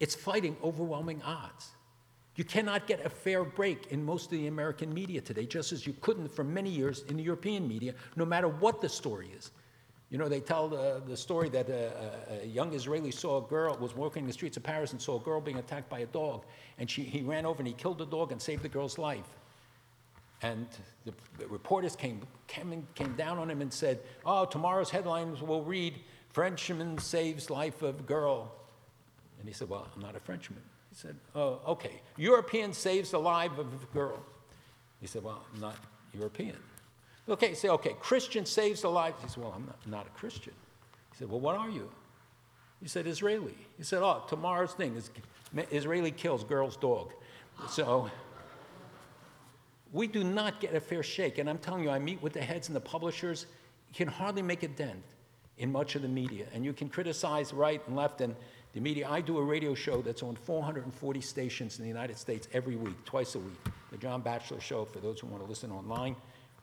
It's fighting overwhelming odds. You cannot get a fair break in most of the American media today, just as you couldn't for many years in the European media, no matter what the story is. You know, they tell the, the story that a, a, young Israeli saw a girl, was walking in the streets of Paris and saw a girl being attacked by a dog. And she, he ran over and he killed the dog and saved the girl's life. And the, the reporters came, came, came down on him and said, Oh, tomorrow's headlines will read, Frenchman saves life of girl. And he said, Well, I'm not a Frenchman. He said, Oh, okay. European saves the life of a girl. He said, Well, I'm not European. Okay, say, okay, Christian saves the life. He said, Well, I'm not, not a Christian. He said, Well, what are you? He said, Israeli. He said, Oh, tomorrow's thing is Israeli kills girl's dog. So we do not get a fair shake. And I'm telling you, I meet with the heads and the publishers, you can hardly make a dent in much of the media. And you can criticize right and left and the media. I do a radio show that's on 440 stations in the United States every week, twice a week. The John Batchelor Show, for those who want to listen online.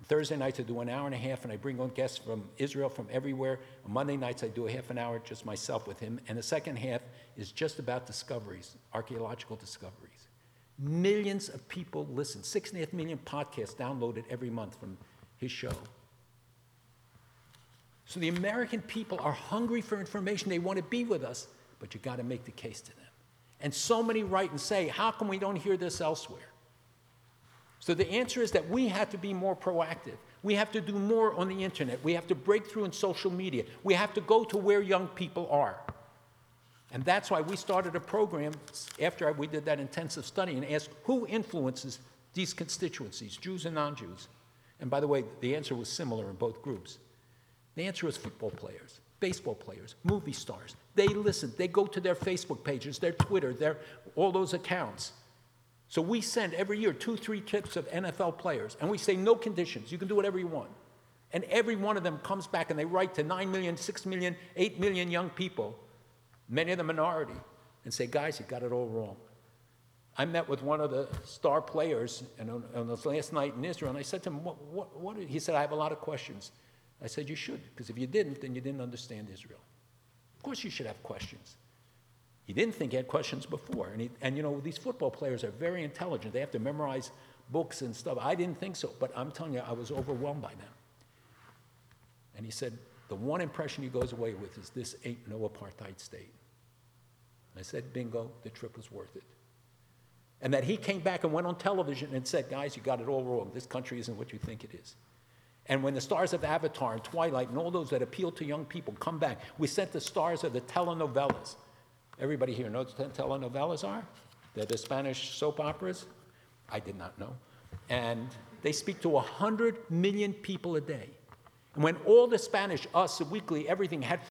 Thursday nights I do an hour and a half, and I bring on guests from Israel, from everywhere. On Monday nights I do a half an hour just myself with him, and the second half is just about discoveries, archaeological discoveries. Millions of people listen. Six and a half million podcasts downloaded every month from his show. So the American people are hungry for information. They want to be with us, but you got to make the case to them. And so many write and say, how come we don't hear this elsewhere? So the answer is that we have to be more proactive. We have to do more on the internet. We have to break through in social media. We have to go to where young people are. And that's why we started a program after we did that intensive study and asked who influences these constituencies, Jews and non Jews. And by the way, the answer was similar in both groups. The answer was football players, baseball players, movie stars. They listen, they go to their Facebook pages, their Twitter, their, all those accounts. So we send every year two, three tips of NFL players, and we say no conditions. You can do whatever you want. And every one of them comes back and they write to 9 million, 6 million, 8 million young people many of the minority, and say, guys, you got it all wrong. I met with one of the star players and on, on this last night in Israel, and I said to him, what, what, what? He said, I have a lot of questions. I said, You should, because if you didn't, then you didn't understand Israel. Of course, you should have questions. He didn't think he had questions before. And, he, and you know, these football players are very intelligent. They have to memorize books and stuff. I didn't think so, but I'm telling you, I was overwhelmed by them. And he said, the one impression he goes away with is this ain't no apartheid state. I said, bingo, the trip was worth it. And that he came back and went on television and said, guys, you got it all wrong. This country isn't what you think it is. And when the stars of Avatar and Twilight and all those that appeal to young people come back, we sent the stars of the telenovelas. Everybody here knows what telenovelas are? They're the Spanish soap operas. I did not know. And they speak to 100 million people a day. And when all the Spanish, us, Weekly, everything had